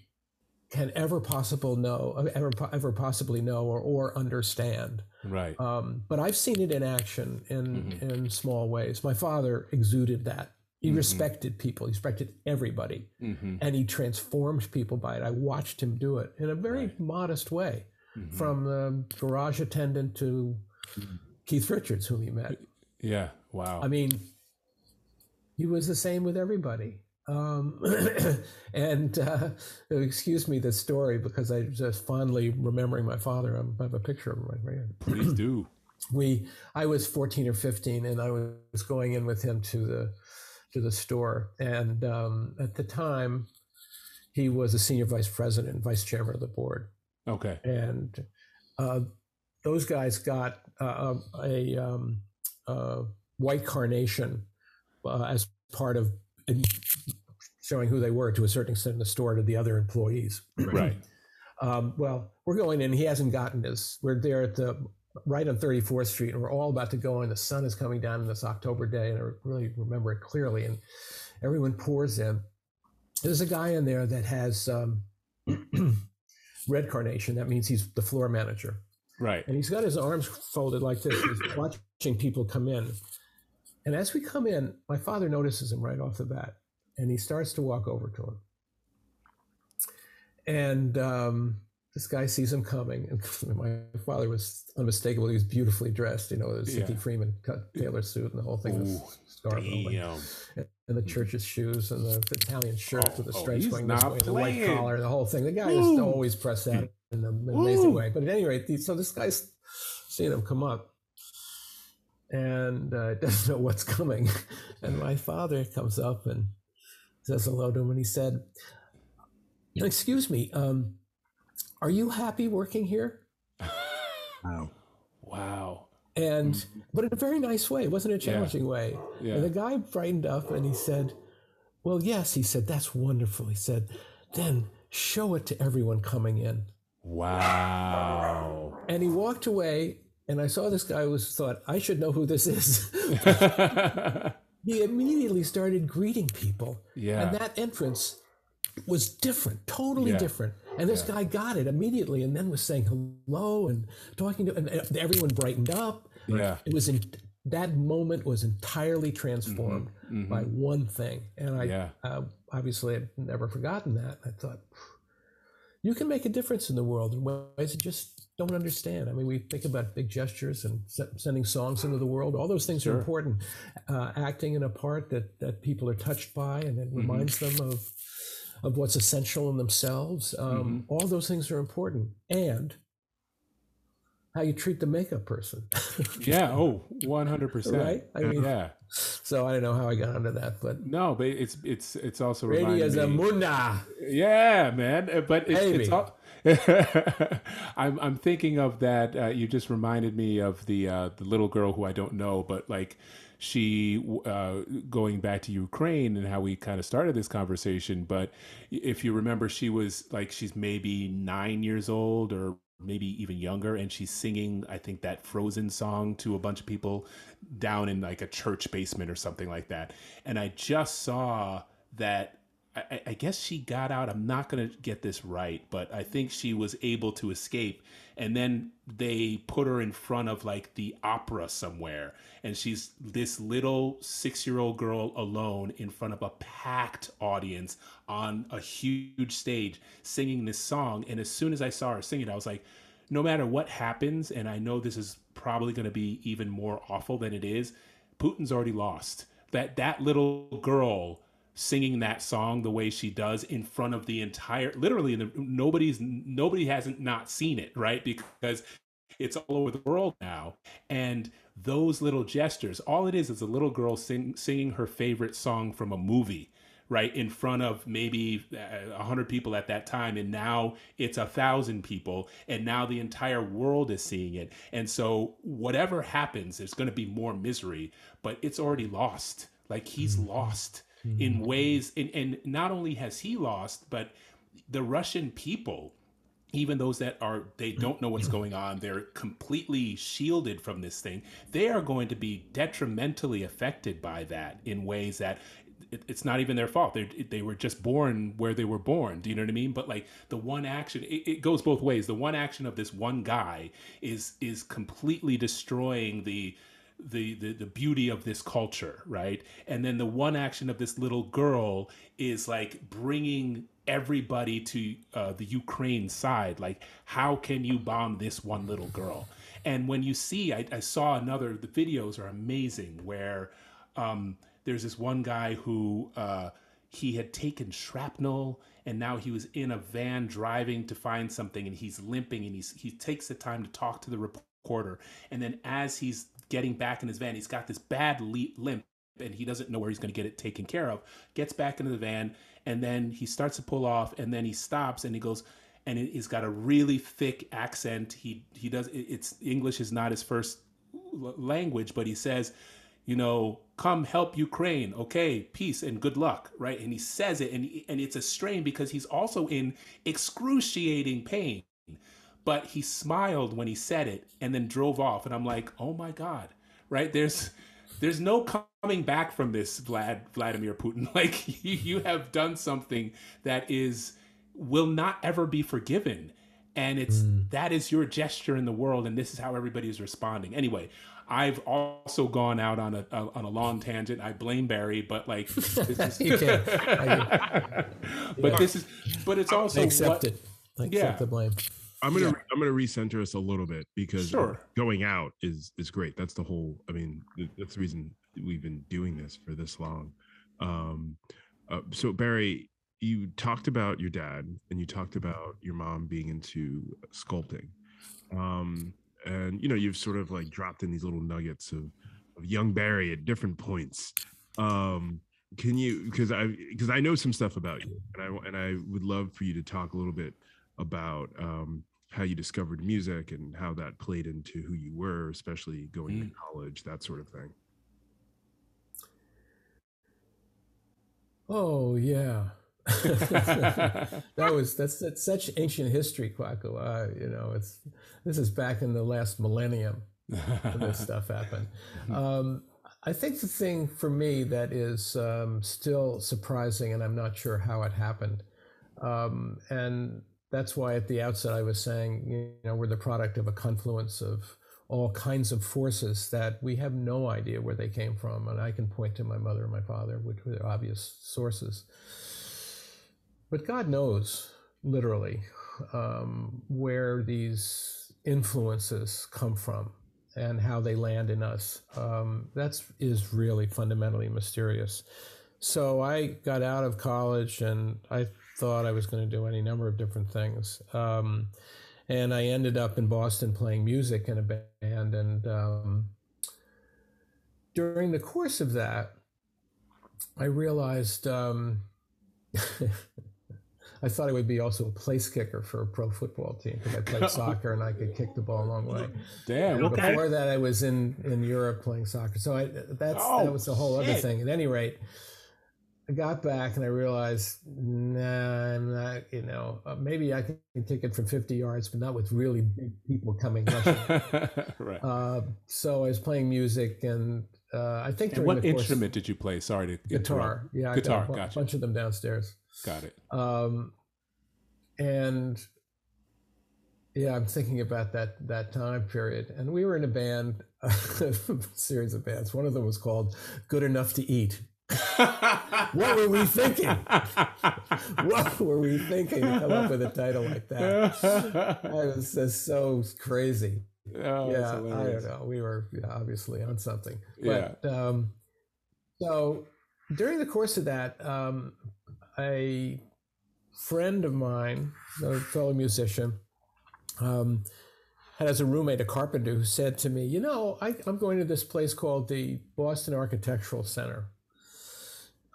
can ever possible know, ever ever possibly know or, or understand. Right. Um, but I've seen it in action in Mm-hmm. in small ways. My father exuded that. He respected people. He respected everybody, Mm-hmm. and he transformed people by it. I watched him do it in a very modest way, Mm-hmm. from the garage attendant to Keith Richards, whom he met. Yeah. Wow. I mean, he was the same with everybody. Um, and uh, excuse me the story because I just fondly remembering my father. I'm- I have a picture of him right here Please do. we i was 14 or 15 and i was going in with him to the to the store and um, at the time he was a senior vice president vice chairman of the board Okay. and uh, those guys got uh, a um, uh, white carnation uh, as part of showing who they were to a certain extent in the store to the other employees Right. um, well, we're going in. He hasn't gotten his. We're there at the right on 34th Street, and we're all about to go in. The sun is coming down on this October day, and I really remember it clearly. And everyone pours in. There's a guy in there that has um, red carnation. That means he's the floor manager, Right. and he's got his arms folded like this. He's watching people come in, and as we come in, my father notices him right off the bat, and he starts to walk over to him and um, this guy sees him coming. And my father was unmistakable. He was beautifully dressed, you know, a Sidney Yeah. Freeman cut tailor suit and the whole thing, the Ooh, scarf and, all that, Damn. and the church's shoes and the Italian shirt Oh, with the oh, stripes he's going this way, the white collar, the whole thing. The guy is always pressed that in an amazing Woo. way. But at any rate, so this guy's seeing him come up and uh, doesn't know what's coming. And my father comes up and says hello to him, and he said, "Excuse me, um, are you happy working here?" wow. Wow. And but in a very nice way. It wasn't a challenging way. Yeah. And the guy brightened up and he said, "Well, yes." He said, "That's wonderful." He said, "Then show it to everyone coming in." Wow. And he walked away. And I saw this guy was thought I should know who this is. he immediately started greeting people. Yeah. And that entrance was different, totally Yeah. different. And this guy got it immediately and then was saying hello and talking to and everyone brightened up. yeah. It was in that moment was entirely transformed by one thing. And I Mm-hmm. Yeah. uh, obviously had never forgotten that. I thought you can make a difference in the world in ways you just don't understand. I mean, we think about big gestures and se- sending songs into the world. All those things are important. Uh, acting in a part that that people are touched by, and Mm-hmm. it reminds them of of what's essential in themselves. Um, Mm-hmm. All those things are important, and how you treat the makeup person. Yeah. Oh, 100%. Right? I mean- yeah. so I don't know how I got onto that, but No, but it's it's it's also Radio reminding me. Zamunda. Yeah, man. Uh, But it's, it's all. I'm I'm thinking of that. Uh, you just reminded me of the uh, the little girl who I don't know, but like she uh, going back to Ukraine and how we kind of started this conversation. But if you remember, she was like she's maybe nine years old or maybe even younger, and she's singing I think that Frozen song to a bunch of people down in like a church basement or something like that. And I just saw that I, I guess she got out. I'm not going to get this right, but I think she was able to escape. And then they put her in front of like the opera somewhere. And she's this little six year old girl alone in front of a packed audience on a huge stage singing this song. And as soon as I saw her sing it, I was like, no matter what happens, and I know this is probably going to be even more awful than it is, Putin's already lost. That that little girl singing that song the way she does in front of the entire literally the, nobody's nobody hasn't not seen it right? Because it's all over the world now. And those little gestures all it is is a little girl sing, singing her favorite song from a movie right? In front of maybe uh, a hundred people at that time and now it's a thousand people and now the entire world is seeing it. And so whatever happens there's going to be more misery but it's already lost. Like he's mm-hmm. lost mm-hmm. in ways and, and not only has he lost but the russian people even those that are they don't know what's going on they're completely shielded from this thing they are going to be detrimentally affected by that in ways that it, it's not even their fault. They they were just born where they were born. Do you know what i mean? But like the one action it, it goes both ways. The one action of this one guy is is completely destroying the the, the the beauty of this culture, right? And then the one action of this little girl is like bringing everybody to uh, the Ukraine side. Like, how can you bomb this one little girl? And when you see, I, I saw another. The videos are amazing where um, there's this one guy who uh, he had taken shrapnel and now he was in a van driving to find something and he's limping and he's he takes the time to talk to the reporter and then as he's getting back in his van. He's got this bad limp and he doesn't know where he's going to get it taken care of. Gets back into the van and then he starts to pull off and then he stops and he goes and he's got a really thick accent. He he does it's English is not his first language, but he says, you know, come help Ukraine. Okay, peace and good luck, right? And he says it and and it's a strain because he's also in excruciating pain but he smiled when he said it and then drove off and i'm like oh my god right there's there's no coming back from this vlad vladimir putin like you, you have done something that is will not ever be forgiven and it's mm. that is your gesture in the world and this is how everybody is responding anyway I've also gone out on a, a, on a long tangent. I blame Barry, but like, this is, but this is, but it's also accept what, it. Accept yeah. the blame. I'm gonna yeah. I'm gonna recenter us a little bit because sure. going out is is great. That's the whole. I mean, that's the reason we've been doing this for this long. Um, uh, so Barry, you talked about your dad and you talked about your mom being into sculpting, um, and you know you've sort of like dropped in these little nuggets of of young Barry at different points. Um, can you because I because I know some stuff about you and I and I would love for you to talk a little bit about um, how you discovered music and how that played into who you were, especially going mm. to college, that sort of thing. Oh yeah, that was that's, that's such ancient history, Kwaku. Uh, you know, it's this is back in the last millennium when this stuff happened. Um, I think the thing for me that is um, still surprising, and I'm not sure how it happened, um, and that's why at the outset I was saying, you know, we're the product of a confluence of all kinds of forces that we have no idea where they came from. And I can point to my mother and my father, which were obvious sources. But God knows, literally, um, where these influences come from and how they land in us. Um, that is really fundamentally mysterious. So I got out of college and I thought I was going to do any number of different things. Um, and I ended up in Boston playing music in a band. And um, during the course of that, I realized um, I thought I would be also a place kicker for a pro football team because I played soccer and I could kick the ball a long way. Damn. Okay. Before that, I was in, in Europe playing soccer. So I, that's oh, that was a whole shit. other thing. At any rate, I got back and I realized, nah, I'm not, you know, uh, maybe I can kick it from 50 yards, but not with really big people coming right. Uh, so I was playing music and uh, I think and what instrument did you play? Sorry to guitar. Interrupt. Yeah, guitar. I got a gotcha. bunch of them downstairs. Got it. Um, and yeah, I'm thinking about that that time period. And we were in a band, a series of bands. One of them was called Good Enough to Eat. what were we thinking? what were we thinking to come up with a title like that? I was just so crazy. Oh, yeah, I don't know. We were obviously on something. But Yeah. um, so during the course of that, um, a friend of mine, a fellow musician, um, had as a roommate a carpenter who said to me, "You know, I, I'm going to this place called the Boston Architectural Center,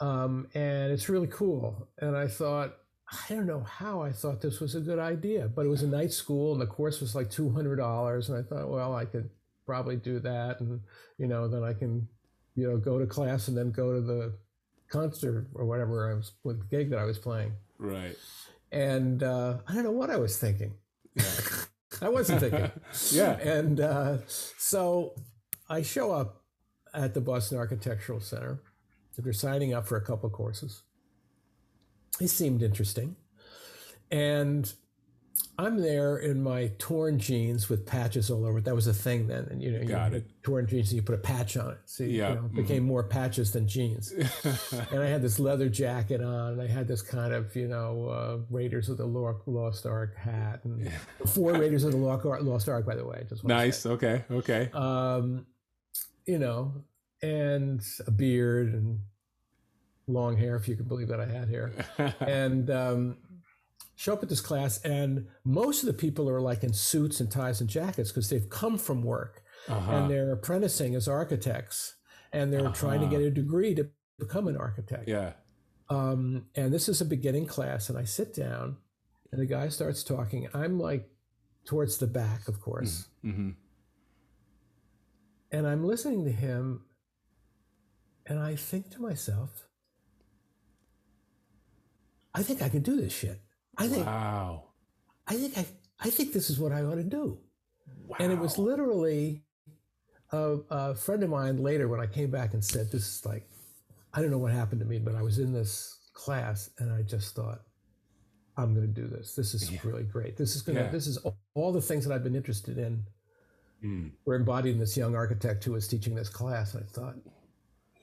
um, and it's really cool." And I thought, I don't know how I thought this was a good idea, but it was a night school and the course was like two hundred dollars, and I thought, well, I could probably do that, and you know, then I can, you know, go to class and then go to the concert or whatever I was with the gig that I was playing. Right. And uh, I don't know what I was thinking. I wasn't thinking. Yeah. And uh, so I show up at the Boston Architectural Center. They're signing up for a couple of courses. It seemed interesting. And I'm there in my torn jeans with patches all over it. That was a thing then. And you know, you Got it. torn jeans and you put a patch on it. So Yeah, you know, it became more patches than jeans. and I had this leather jacket on, and I had this kind of, you know, uh, Raiders of the Lo- Lost Ark hat, and four Raiders of the Lo- Lost Ark, by the way. Just nice. Okay. Okay. Um, you know, and a beard and long hair, if you can believe that I had hair, and um, show up at this class, and most of the people are like in suits and ties and jackets because they've come from work Uh-huh. and they're apprenticing as architects, and they're trying to Uh-huh. get a degree to become an architect. Yeah. Um, and this is a beginning class, and I sit down, and the guy starts talking. I'm like towards the back, of course, hmm and I'm listening to him, and I think to myself, I think I can do this shit. I think Wow. I think I I think this is what I ought to do. Wow. And it was literally a, a friend of mine later when I came back and said, "This is like, I don't know what happened to me, but I was in this class and I just thought, I'm going to do this. This is Yeah. really great. This is going to. Yeah. This is all, all the things that I've been interested in Mm. were embodied in this young architect who was teaching this class. I thought,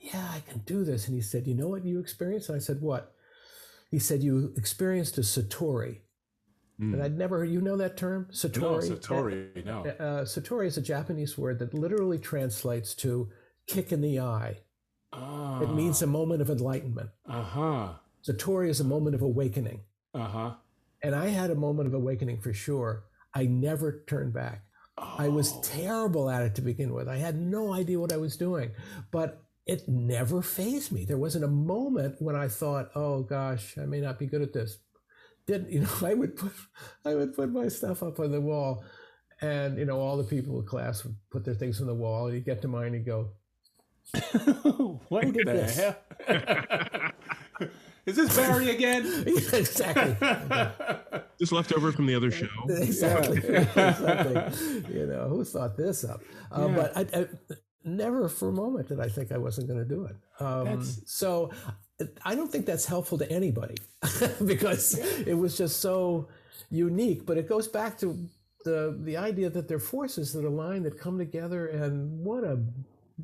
yeah, I can do this. And he said, you know what you experienced? And I said, what? He said, you experienced a satori. Mm. And I'd never heard, you know that term? No, Satori? Satori. No. Uh, satori is a Japanese word that literally translates to kick in the eye. Ah. It means a moment of enlightenment. Uh huh. Satori is a moment of awakening. Uh huh. And I had a moment of awakening for sure. I never turned back. I was Oh. terrible at it to begin with. I had no idea what I was doing, but it never phased me. There wasn't a moment when I thought, "Oh gosh, I may not be good at this." Didn't you know? I would put, I would put my stuff up on the wall, and you know, all the people in class would put their things on the wall. And you get to mine and go, what did the this? hell? Is this Barry again? exactly, Just left over from the other show. exactly, exactly. You know, who thought this up? Uh, Yeah. But I, I, never for a moment did I think I wasn't going to do it. Um, so I don't think that's helpful to anybody because it was just so unique. But it goes back to the the idea that there are forces that align that come together, and what a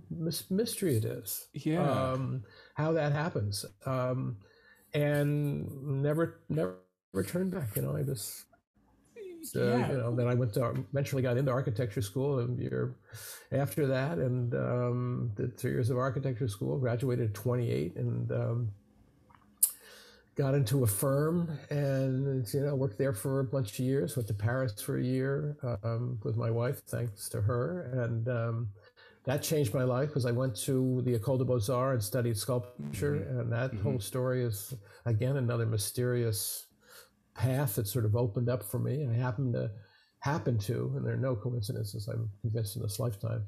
mys- mystery it is. Yeah. Um, how that happens, um, and never never turned back. You know, I just. So, Yeah. you know, then I went to eventually got into architecture school a year after that, and um, did three years of architecture school. Graduated at 28, and um, got into a firm, and you know, worked there for a bunch of years. Went to Paris for a year um, with my wife, thanks to her, and um, that changed my life because I went to the École de Beaux Arts and studied sculpture, and that whole story is again another mysterious path that sort of opened up for me. And I happened to happen to, and there are no coincidences, I'm convinced in this lifetime,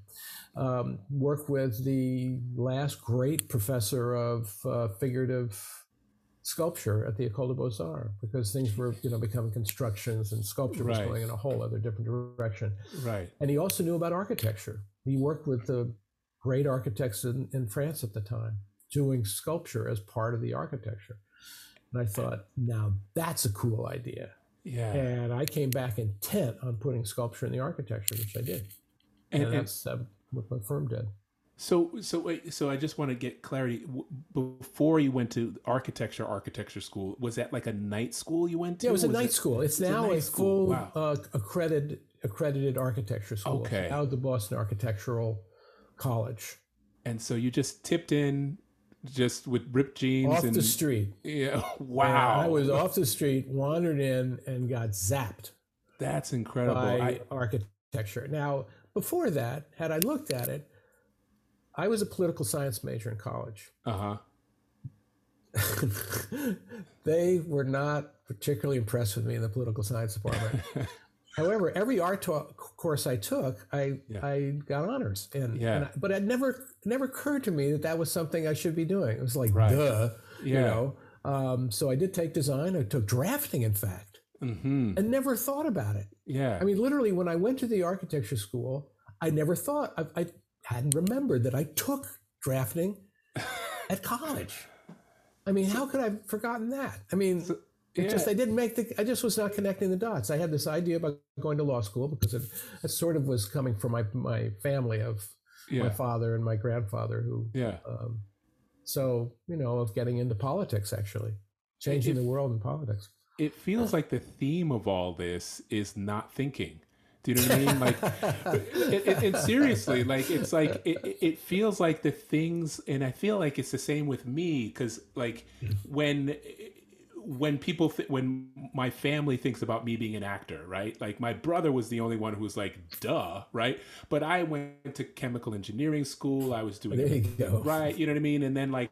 um, work with the last great professor of uh, figurative sculpture at the École de Beaux Arts because things were, you know, becoming constructions and sculpture was Right. going in a whole other different direction. right. And he also knew about architecture. He worked with the great architects in, in France at the time, doing sculpture as part of the architecture. And I thought, now that's a cool idea. Yeah. And I came back intent on putting sculpture in the architecture, which I did. And, And, that's uh, what my firm did. so, so wait, so I just want to get clarity. Before you went to architecture, architecture school, was that like a night school you went to? Yeah, it was a Was night school. It's a now a school. full Wow. uh, accredited accredited architecture school. Okay. It's now the Boston Architectural College. And so you just tipped in, just with ripped jeans Off and the street. yeah. And Wow, I was off the street, wandered in, and got zapped that's incredible. by I, architecture. Now, before that, had I looked at it, I was a political science major in college. uh huh. they were not particularly impressed with me in the political science department. However, every art to- course I took, I Yeah. I got honors, and, Yeah. and I- but it never never occurred to me that that was something I should be doing. It was like Right. duh, you know. Um, so I did take design. I took drafting, in fact, Mm-hmm. and never thought about it. Yeah. I mean, literally, when I went to the architecture school, I never thought I, I hadn't remembered that I took drafting at college. I mean, how could I have forgotten that? I mean, it yeah. just I didn't make the I just was not connecting the dots. I had this idea about going to law school because it, it sort of was coming from my my family of my father and my grandfather who Yeah. um, so you know of getting into politics actually changing the world in politics. It feels like the theme of all this is not thinking. Do you know what I mean? Like, it, it, it seriously, like it's like it, it- it feels like the things, and I feel like it's the same with me because, like, when when people th- when my family thinks about me being an actor, right? Like my brother was the only one who was like, "Duh," right? But I went to chemical engineering school. I was doing There you go. right you know what i mean and then like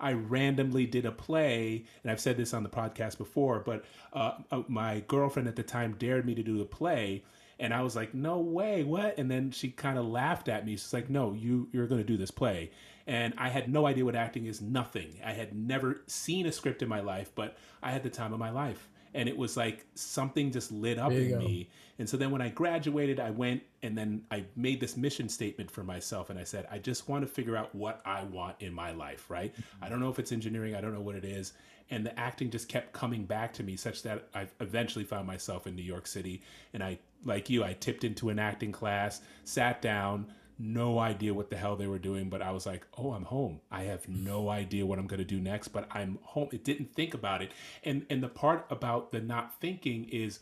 i randomly did a play and i've said this on the podcast before but uh, uh, my girlfriend at the time dared me to do a play and i was like no way what and then she kind of laughed at me she's like no you you're going to do this play and i had no idea what acting is nothing i had never seen a script in my life but i had the time of my life and it was like something just lit up in go. me and so then when I graduated, I went and then I made this mission statement for myself. And I said, I just want to figure out what I want in my life, right? Mm-hmm. I don't know if it's engineering, I don't know what it is. And the acting just kept coming back to me, such that I eventually found myself in New York City. And I, like you, I tipped into an acting class, sat down, no idea what the hell they were doing, but I was like, oh, I'm home. I have no idea what I'm going to do next, but I'm home. It didn't think about it. And and the part about the not thinking is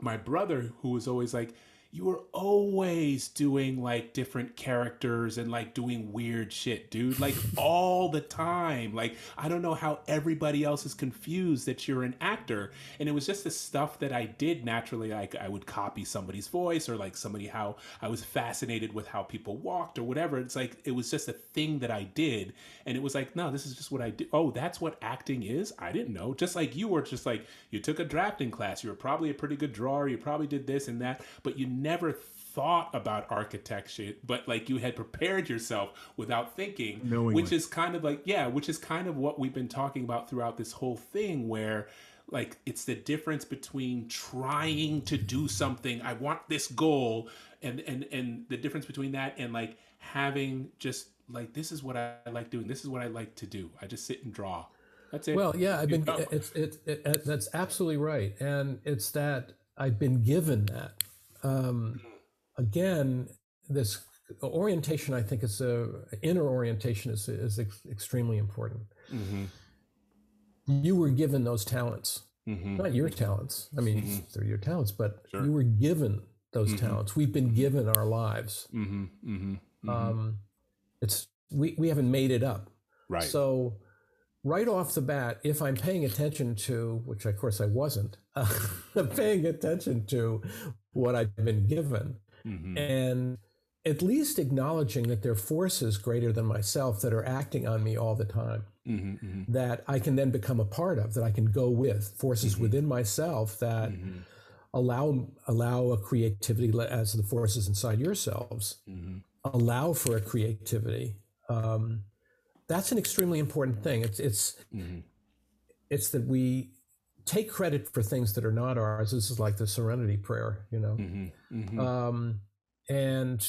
my brother who was always like you were always doing like different characters and like doing weird shit dude like all the time. Like i don't know how everybody else is confused that you're an actor. And it was just the stuff that i did naturally like i would copy somebody's voice or like somebody how i was fascinated with how people walked or whatever. It's like it was just a thing that i did. And it was like no this is just what i do. Oh that's what acting is? I didn't know. Just like you were just like you took a drafting class. You were probably a pretty good drawer. You probably did this and that. But you never thought about architecture but like you had prepared yourself without thinking Knowingly. which is kind of like yeah which is kind of what we've been talking about throughout this whole thing where like it's the difference between trying to do something i want this goal and and and the difference between that and like having just like this is what i like doing this is what i like to do i just sit and draw that's it Well, yeah, I've been. know? It's it, it, it. That's absolutely right, and it's that I've been given that. Um, again, this orientation, I think, is a inner orientation is is ex- extremely important. mm-hmm, You were given those talents, mm-hmm, not your talents. I mean, they're your talents, but Sure. you were given those Mhm. talents. We've been given our lives. mm-hmm, mm-hmm, Um, it's we we haven't made it up. right So, right off the bat, if I'm paying attention to, which of course I wasn't, uh, paying attention to what I've been given, mm-hmm, and at least acknowledging that there are forces greater than myself that are acting on me all the time, mm-hmm, mm-hmm, that I can then become a part of, that I can go with, forces Mhm. within myself that mm-hmm, allow allow a creativity as the forces inside yourselves mm-hmm. allow for a creativity. Um, that's an extremely important thing. It's it's Mhm. it's that we take credit for things that are not ours. This is like the Serenity Prayer, you know, Mhm, mhm. um, and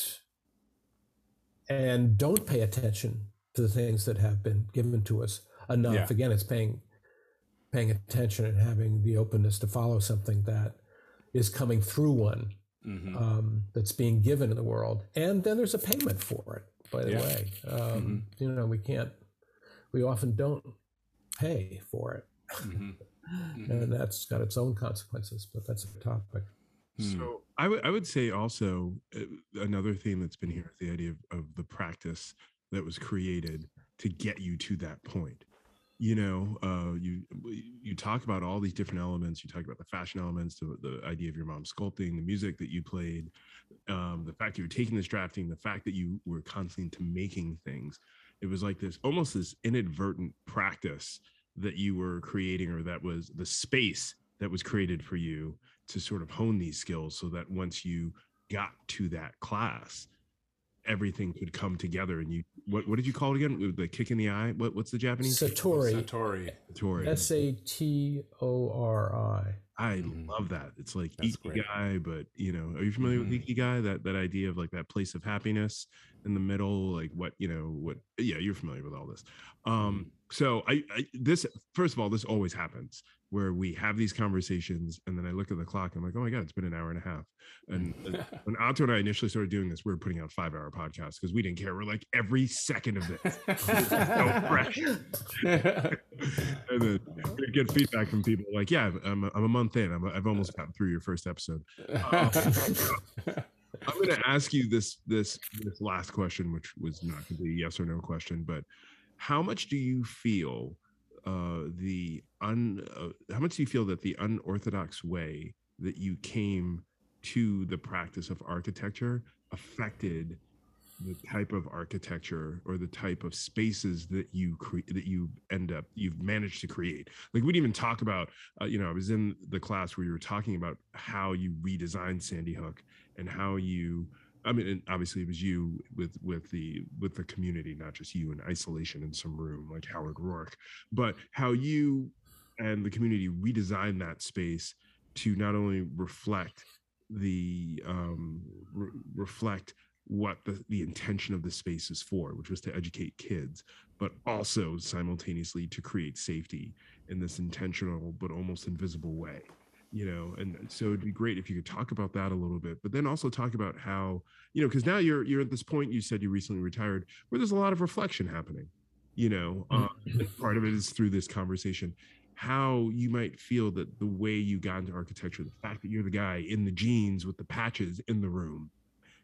and don't pay attention to the things that have been given to us enough. Yeah. Again, it's paying paying attention and having the openness to follow something that is coming through one Mhm. um, that's being given in the world, and then there's a payment for it. By the Yeah. way, um, you know we can't, we often don't pay for it, Mhm. and that's got its own consequences. But that's a topic. Hmm. So I would I would say also uh, another theme that's been here is the idea of, of the practice that was created to get you to that point. You know, uh, you you talk about all these different elements. You talk about the fashion elements, the, the idea of your mom sculpting, the music that you played, um, the fact that you were taking this drafting, the fact that you were constantly into making things. It was like this almost this inadvertent practice that you were creating, or that was the space that was created for you to sort of hone these skills so that once you got to that class everything could come together and you what what did you call it again the kick in the eye what what's the japanese Satori, Satori. Satori. S A T O R I. i Mhm. love that it's like That's great. ikigai but you know are you familiar Mhm. with ikigai that that idea of like that place of happiness in the middle like what you know what yeah you're familiar with all this um so I, I this first of all this always happens where we have these conversations and then i look at the clock i'm like oh my god it's been an hour and a half and, mm. and when Otto and I initially started doing this, we were putting out five hour podcasts because we didn't care. We're like every second of this so fresh. and then we get feedback from people like, yeah, I'm a, I'm a month in. I'm a, I've almost gotten through your first episode. Um, I'm going to ask you this this this last question, which was not going to be a yes or no question, but how much do you feel uh, the un uh, how much do you feel that the unorthodox way that you came to the practice of architecture affected the type of architecture or the type of spaces that you create that you end up you've managed to create? Like we didn't even talk about uh, you know i was in the class where you were talking about how you redesigned sandy hook and how you i mean obviously it was you with with the with the community not just you in isolation in some room like howard roark but how you and the community redesigned that space to not only reflect the um re- reflect what the, the intention of the space is for which was to educate kids but also simultaneously to create safety in this intentional but almost invisible way you know and so it'd be great if you could talk about that a little bit but then also talk about how you know because now you're you're at this point you said you recently retired where there's a lot of reflection happening you know um, and part of it is through this conversation how you might feel that the way you got into architecture the fact that you're the guy in the jeans with the patches in the room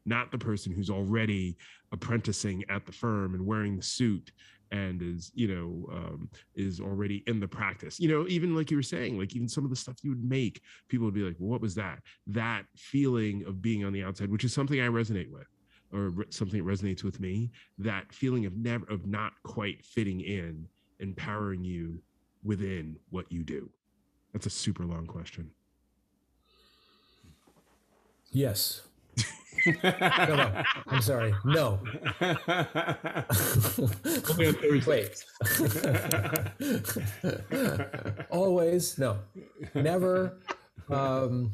not the person who's already apprenticing at the firm and wearing the suit and is you know um, is already in the practice. You know even like you were saying like even some of the stuff you would make people would be like well, what was that? That feeling of being on the outside which is something i resonate with or something that resonates with me that feeling of never of not quite fitting in empowering you within what you do. That's a super long question. Yes. No, no. I'm sorry. No. Wait. Always no. Never. Um,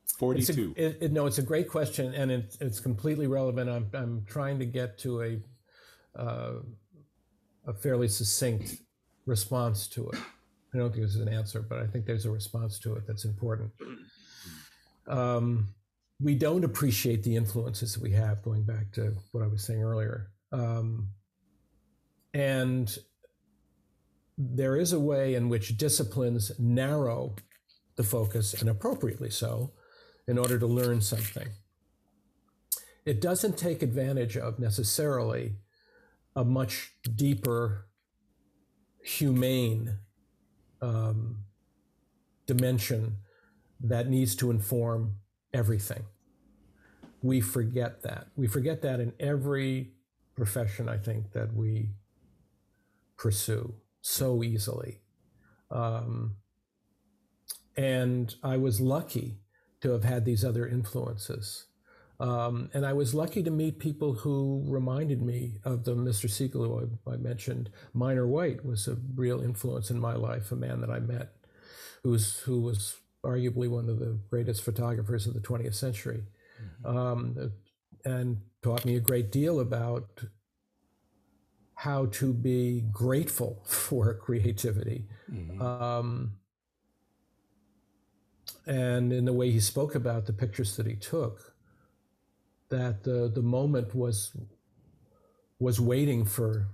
it's a, 42. it, it- no, it's a great question, and it, it's completely relevant. I'm, I'm trying to get to a uh, a fairly succinct response to it. I don't think this is an answer, but I think there's a response to it that's important. Um, we don't appreciate the influences that we have, going back to what I was saying earlier. Um, and there is a way in which disciplines narrow the focus, and appropriately so, in order to learn something. It doesn't take advantage of necessarily a much deeper, humane um, dimension that needs to inform everything. We forget that. We forget that in every profession, I think, that we pursue so easily. Um, and I was lucky to have had these other influences. Um, and I was lucky to meet people who reminded me of the Mr. Siegel who I, I mentioned. Minor White was a real influence in my life, a man that I met who was, who was arguably one of the greatest photographers of the 20th century um, and taught me a great deal about how to be grateful for creativity. Mhm. Um, and in the way he spoke about the pictures that he took, that the the moment was was waiting for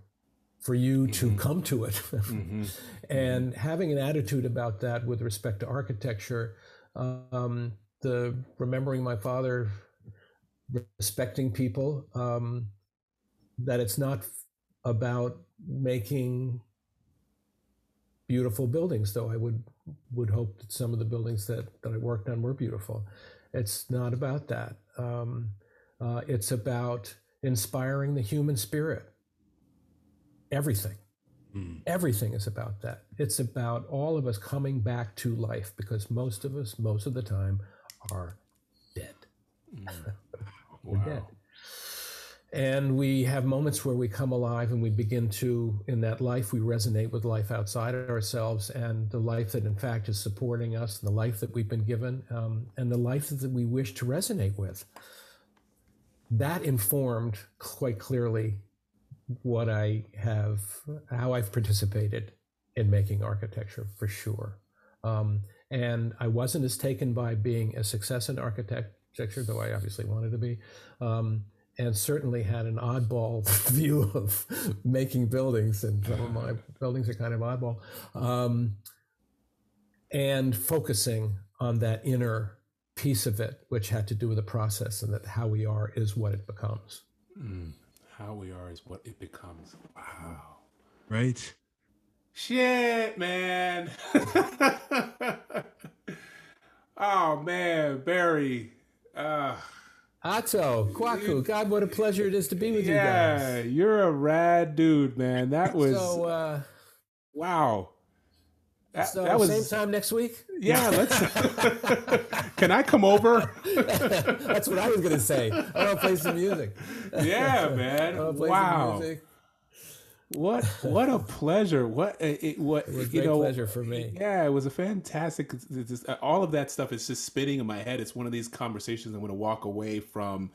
for you to come to it, Mhm. and having an attitude about that with respect to architecture, um, the remembering my father, respecting people, um, that it's not about making beautiful buildings, though I would would hope that some of the buildings that, that I worked on were beautiful. It's not about that. Um, uh, it's about inspiring the human spirit. Everything. Mm. Everything is about that. It's about all of us coming back to life because most of us, most of the time, are dead. We're dead. And we have moments where we come alive and we begin to, in that life, we resonate with life outside of ourselves and the life that, in fact, is supporting us, and the life that we've been given, um, and the life that we wish to resonate with. That informed quite clearly what I have, how I've participated in making architecture for sure. Um, and I wasn't as taken by being a success in architecture, though I obviously wanted to be. Um, and certainly had an oddball view of making buildings, and some of my buildings are kind of oddball. Um, and focusing on that inner piece of it, which had to do with the process, and that how we are is what it becomes. Mm. How we are is what it becomes. Wow. Right? Shit, man. oh man, Barry. Uh, Otto, Kwaku, God, what a pleasure it is to be with you guys. yeah, guys. you're a rad dude, man. That was So, uh, wow. That, so that was same time next week. yeah. Let's. Can I come over? That's what I was going to say. I want to play some music. Yeah, man. play Wow. some music. What what a pleasure. What it, it- what It was a you great know. pleasure for me. Yeah, it was a fantastic. just- all of that stuff is just spinning in my head. It's one of these conversations I'm going to walk away from.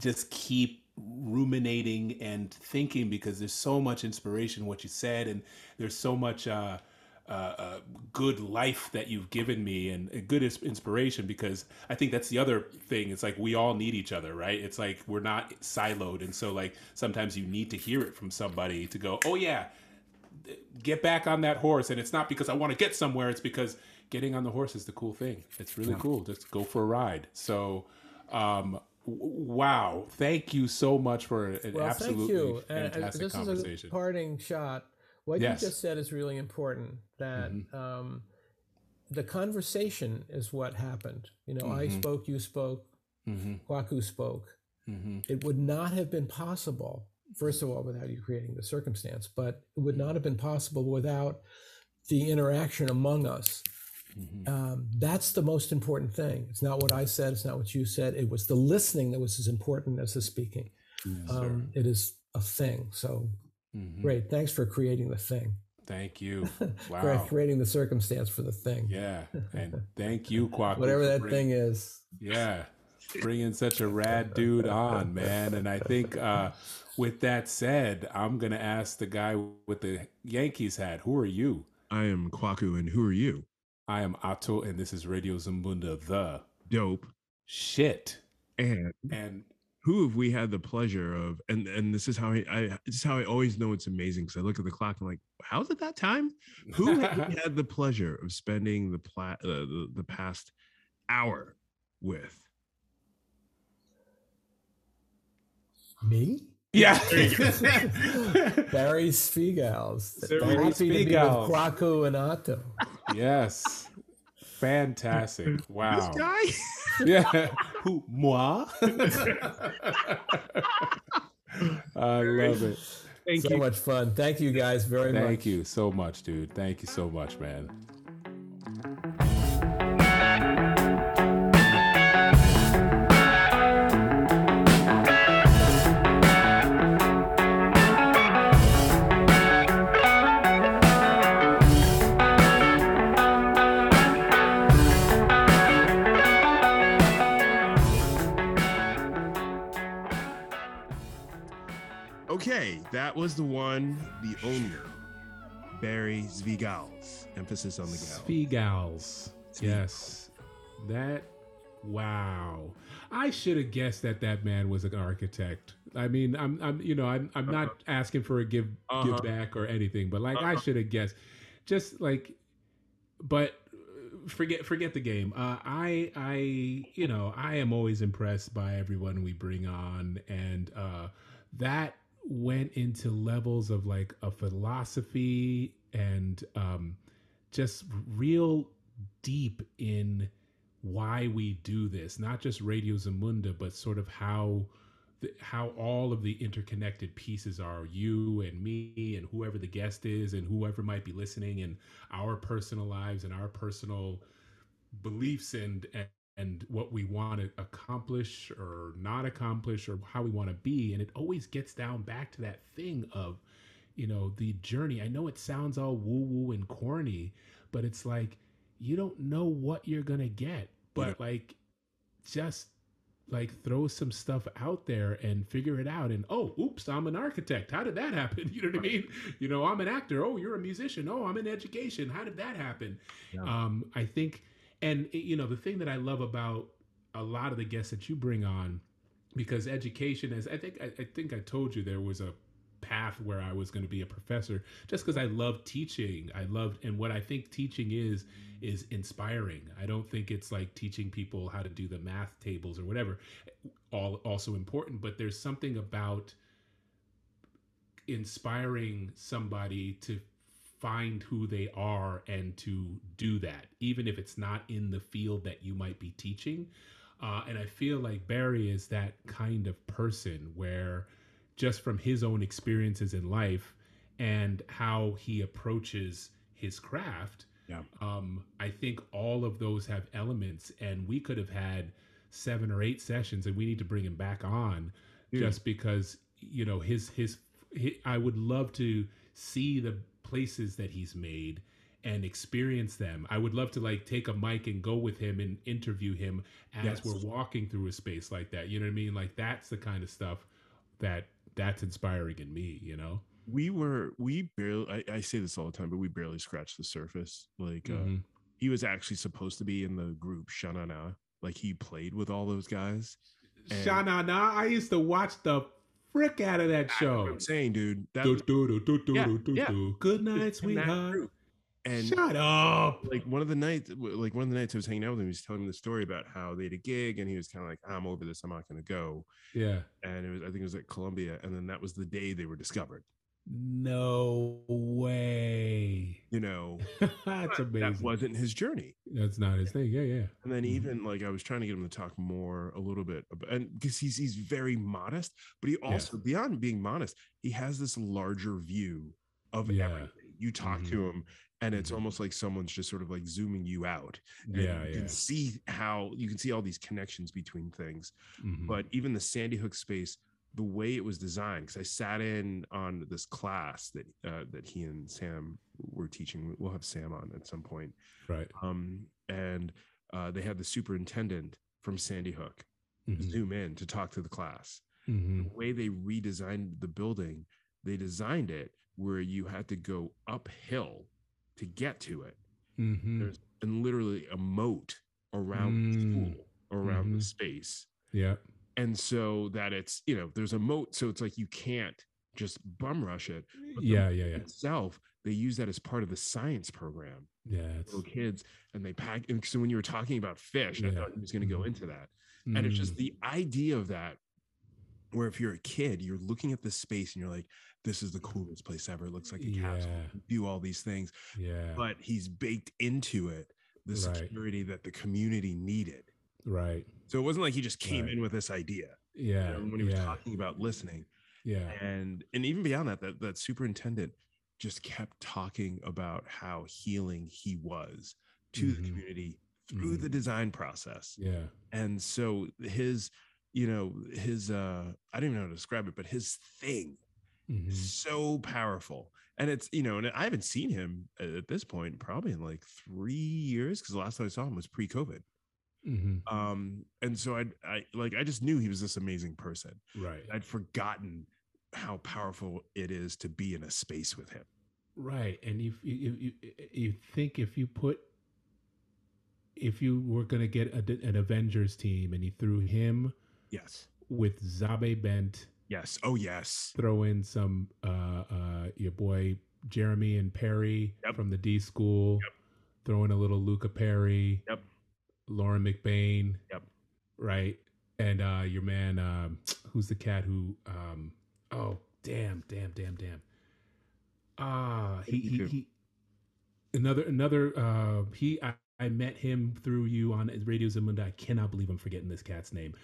Just keep ruminating and thinking because there's so much inspiration in what you said, and there's so much uh, uh, good life that you've given me, and a good inspiration. Because I think that's the other thing. It's like we all need each other, right? It's like we're not siloed, and so like sometimes you need to hear it from somebody to go, "Oh yeah." get back on that horse and it's not because i want to get somewhere it's because getting on the horse is the cool thing it's really cool just go for a ride so um wow thank you so much for an Well, absolutely thank you. And- and this conversation is a parting shot. What Yes. you just said is really important. That um, the conversation is what happened. You know, I spoke, you spoke, hmm Kwaku spoke. hmm It would not have been possible, first of all, without you creating the circumstance, but it would not have been possible without the interaction among us. hmm Um, that's the most important thing. It's not what I said. It's not what you said. It was the listening that was as important as the speaking. Um, it is a thing. So Mhm. great. Thanks for creating the thing. thank you For wow creating the circumstance for the thing. yeah and thank you Kwaku, Whatever that bring- thing is. Yeah, bringing such a rad dude on, man. And I think uh, with that said, I'm gonna ask the guy with the Yankees hat. Who are you? I am Kwaku, and who are you? I am Otto, and this is Radio Zamunda. The Dope. shit. And And who have we had the pleasure of? And and this is how I, I this is how I always know it's amazing because I look at the clock and I'm like, how's it that time? Who have we had the pleasure of spending the pla- uh, the, the past hour with? Me? yeah, Barry Svigals. Barry Very happy to with Svigals. Kwaku and Otto. yes, fantastic. Wow. This guy? Yeah. Who? Moi. I love it. Thank you. so you. much fun. Thank you guys very much. Thank you so much, dude. Thank you so much, man. Was the one, the owner, Barry Svigals. Emphasis on the gal. Svigals. Yes. That wow. I should have guessed that that man was an architect. I mean, I'm I'm you know, I'm I'm not asking for a give Uh-huh. give back or anything, but like I Uh-huh. should have guessed. Just like but forget forget the game. Uh I I you know, I am always impressed by everyone we bring on and uh that went into levels of like a philosophy and um just real deep in why we do this, not just Radio Zamunda, but sort of how the, how all of the interconnected pieces are you and me and whoever the guest is and whoever might be listening and our personal lives and our personal beliefs and and, what we want to accomplish or not accomplish or how we want to be and it always gets down back to that thing of you know the journey. I know it sounds all woo woo and corny but it's like you don't know what you're gonna get. But like just like throw some stuff out there and figure it out and oh oops i'm an architect. How did that happen? You know what i mean? You know i'm an actor. Oh you're a musician. Oh i'm in education. How did that happen? Yeah. um i think and you know the thing that i love about a lot of the guests that you bring on because education is i think i, I think i told you there was a path where i was going to be a professor just because i love teaching. I loved and what i think teaching is is inspiring. I don't think it's like teaching people how to do the math tables or whatever all also important but there's something about inspiring somebody to find who they are and to do that even if it's not in the field that you might be teaching uh, and i feel like barry is that kind of person where just from his own experiences in life and how he approaches his craft Yeah. um, i think all of those have elements and we could have had seven or eight sessions and we need to bring him back on Dude. just because you know his his he, I would love to see the places that he's made and experience them. I would love to like take a mic and go with him and interview him as Yes. we're walking through a space like that. You know what I mean? Like that's the kind of stuff that that's inspiring in me, you know? We were, we barely, I, I say this all the time, but we barely scratched the surface. Like, uh, Mhm. he was actually supposed to be in the group Sha Na Na. Like, he played with all those guys. and- Shana, nah, I used to watch the frick out of that show. I'm saying, dude. That Do, was do, do, do, do, Yeah, do, yeah. do. Good night, sweetheart. And Shut up. like one of the nights like one of the nights I was hanging out with him, he was telling me the story about how they had a gig and he was kind of like, I'm over this, I'm not gonna go. Yeah. And it was I think it was at Columbia, and then that was the day they were discovered. No way. You know, That's amazing. that wasn't his journey. That's not his thing. Yeah, yeah. And then Mhm. even like I was trying to get him to talk more a little bit about, and because he's he's very modest, but he also beyond being modest, he has this larger view of Yeah. everything. You talk Mhm. to him, and it's Mhm. almost like someone's just sort of like zooming you out. and Yeah, you yeah. can see how you can see all these connections between things. Mhm. But even the Sandy Hook space, the way it was designed, because I sat in on this class that uh, that he and Sam were teaching. We'll have Sam on at some point right. um, and uh, they had the superintendent from Sandy Hook Mhm. zoom in to talk to the class. Mhm. The way they redesigned the building, they designed it where you had to go uphill to get to it. Mhm. There's and literally a moat around the Mm. school, around the Mhm. space, Yeah. And so that it's you know there's a moat, so it's like you can't just bum rush it. Yeah, yeah, yeah. Itself, they use that as part of the science program Yeah. Little kids and they pack and so when you were talking about fish i thought he was going to go Mhm. into that and it's just Mm. the idea of that where if you're a kid you're looking at this space and you're like this is the coolest place ever it looks like a castle Yeah. do all these things yeah. but he's baked into it the Right. security that the community needed right. So it wasn't like he just came Right. in with this idea you Yeah. know, when he was yeah. talking about listening yeah. and and even beyond that that that superintendent just kept talking about how healing he was to the Mhm. community through the design process Yeah. and so his you know his uh i don't even know how to describe it but his thing Mhm. is so powerful and it's you know and i haven't seen him at at this point probably in like three years because the last time i saw him was pre-covid Mhm. um and so i i like i just knew he was this amazing person Right. I'd forgotten how powerful it is to be in a space with him. Right, and if you you, you, you think if you put if you were going to get a, an Avengers team and you threw him Yes. with Zabe Bent, Yes. Oh yes. throw in some uh, uh, your boy Jeremy and Perry Yep. from the D School, throw in a little Luca Perry, Yep. Lauren McBain, Yep. right, and uh, your man um, who's the cat who um, oh damn damn damn damn ah he he, he another another uh he I, I met him through you on Radio Zamunda. I cannot believe I'm forgetting this cat's name.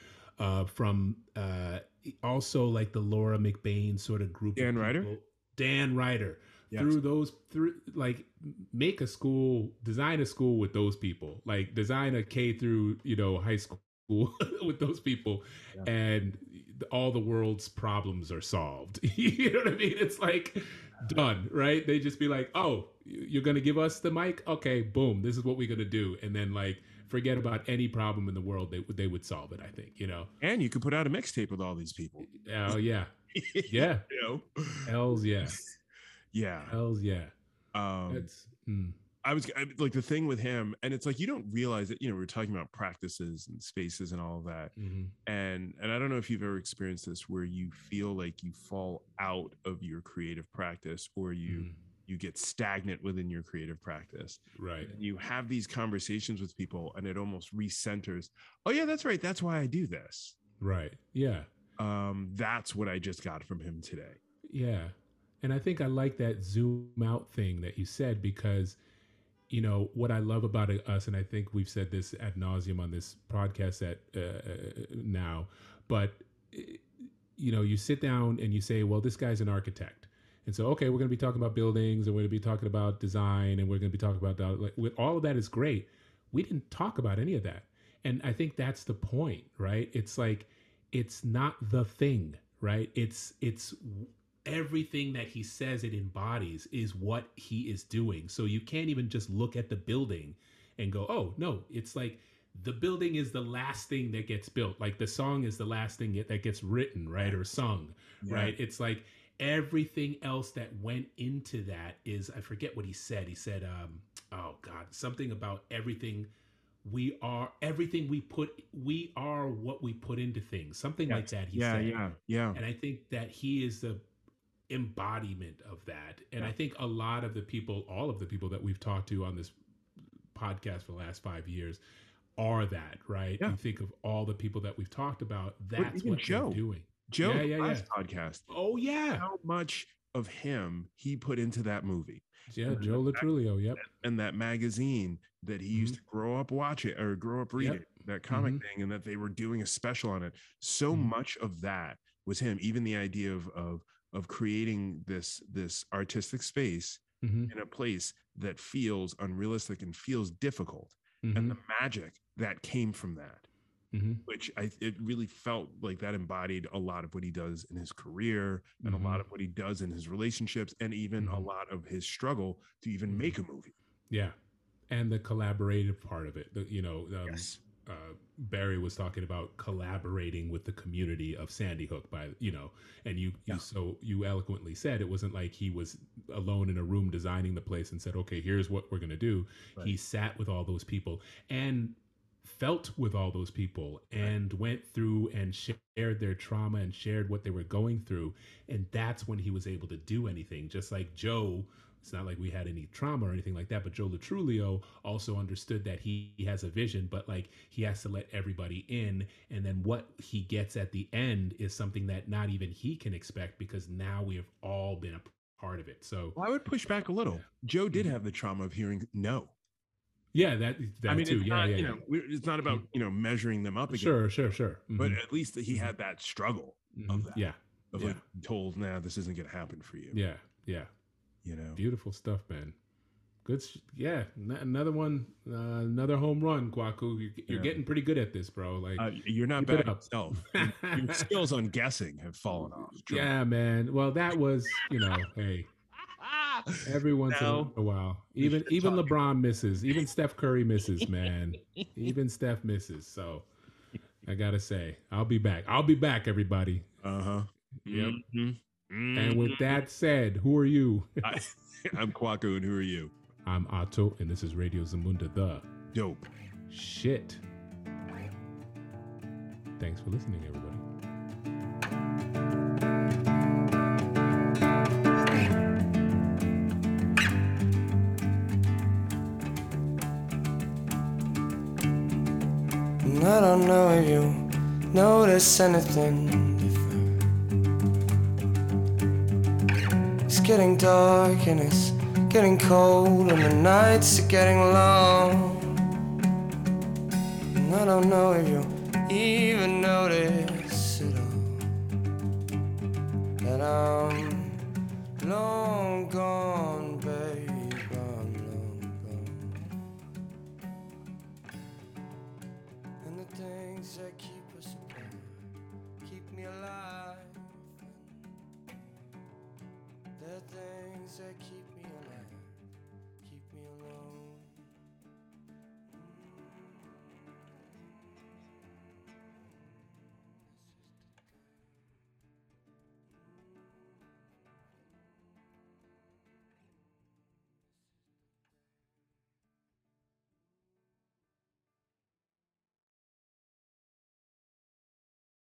Uh, from uh, also like the Laura McBain sort of group. Dan Ryder? Dan Ryder. Yes. Through those, through like make a school, design a school with those people. Like design a K through you know high school with those people, Yeah. and all the world's problems are solved. you know what I mean? It's like done, right? They just be like, "Oh, you're gonna give us the mic? Okay, boom, this is what we're gonna do," and then like forget about any problem in the world. They would they would solve it. I think, you know. And you could put out a mixtape with all these people. Oh yeah, yeah, you know. hell's yeah, Yeah. hell's yeah. Um, That's mm, I was I, like the thing with him, and it's like you don't realize that you know we are talking about practices and spaces and all that, mhm. and and I don't know if you've ever experienced this where you feel like you fall out of your creative practice or you Mhm. you get stagnant within your creative practice. right. And you have these conversations with people, and it almost recenters. Oh yeah, that's right. That's why I do this. Right. Yeah. Um, that's what I just got from him today. Yeah. And I think I like that zoom out thing that you said because, you know, what I love about us, and I think we've said this ad nauseum on this podcast at uh, now, but, uh, you know, you sit down and you say, well, this guy's an architect. And so, okay, we're going to be talking about buildings and we're going to be talking about design and we're going to be talking about, like, with all of that is great. We didn't talk about any of that. And I think that's the point, right? It's like, it's not the thing, right? It's, it's, everything that he says it embodies is what he is doing. So you can't even just look at the building and go, "Oh, no, it's like the building is the last thing that gets built. Like the song is the last thing that gets written, right, or sung, Yeah. right? It's like everything else that went into that is I forget what he said. He said um oh god, something about everything we are everything we put we are what we put into things. Something like that he yeah, said. yeah, yeah. And I think that he is the embodiment of that. And Yeah. I think a lot of the people, all of the people that we've talked to on this podcast for the last five years are that, right? Yeah. You think of all the people that we've talked about, that's what Joe. they're doing. Joe, Yeah, the yeah, podcast, Oh yeah. how much of him he put into that movie Yeah, And Joe Latrulio, yep. and that magazine that he used to grow up watching or grow up reading that comic thing and that they were doing a special on it so Mhm. much of that was him even the idea of of of creating this this artistic space hmm in a place that feels unrealistic and feels difficult hmm and the magic that came from that hmm which I it really felt like that embodied a lot of what he does in his career and a lot of what he does in his relationships and even a Mhm. lot of his struggle to even make a movie. Yeah. And the collaborative part of it, the, you know, um, Yes. Uh, Barry was talking about collaborating with the community of Sandy Hook by you know, and you Yeah. you so you eloquently said it wasn't like he was alone in a room designing the place and said, okay, here's what we're gonna do. He sat with all those people and felt with all those people and went through and shared their trauma and shared what they were going through and that's when he was able to do anything just like joe it's not like we had any trauma or anything like that but joe latrulio also understood that he, he has a vision but like he has to let everybody in and then what he gets at the end is something that not even he can expect because now we have all been a part of it so Well, I would push back a little. Joe did have the trauma of hearing no. yeah that that I mean, too it's yeah not, yeah, you yeah. know, it's not about you know measuring them up again, sure sure sure but Mhm. at least he had that struggle of Mhm. that. yeah of yeah. like told, nah, this isn't gonna happen for you. yeah yeah you know. Beautiful stuff, man. Good, sh- yeah. N- another one, uh, another home run, Kwaku. You're, you're Yeah. getting pretty good at this, bro. Like, Uh, you're not bad yourself. Your- skills on guessing have fallen off. True. yeah, man. Well, that was, you know, hey, every once No. in a while, even even talk. LeBron misses, even Steph Curry misses, man. even Steph misses. So, I gotta say, I'll be back. I'll be back, everybody. Uh huh. Yep. Mhm. And with that said, who are you? I, I'm Kwaku, and who are you? I'm Otto, and this is Radio Zamunda, the Dope. shit. Thanks for listening, everybody. And I don't know if you notice anything getting dark and it's getting cold, and the nights are getting long. And I don't know if you even notice it all. That I'm long gone, that keep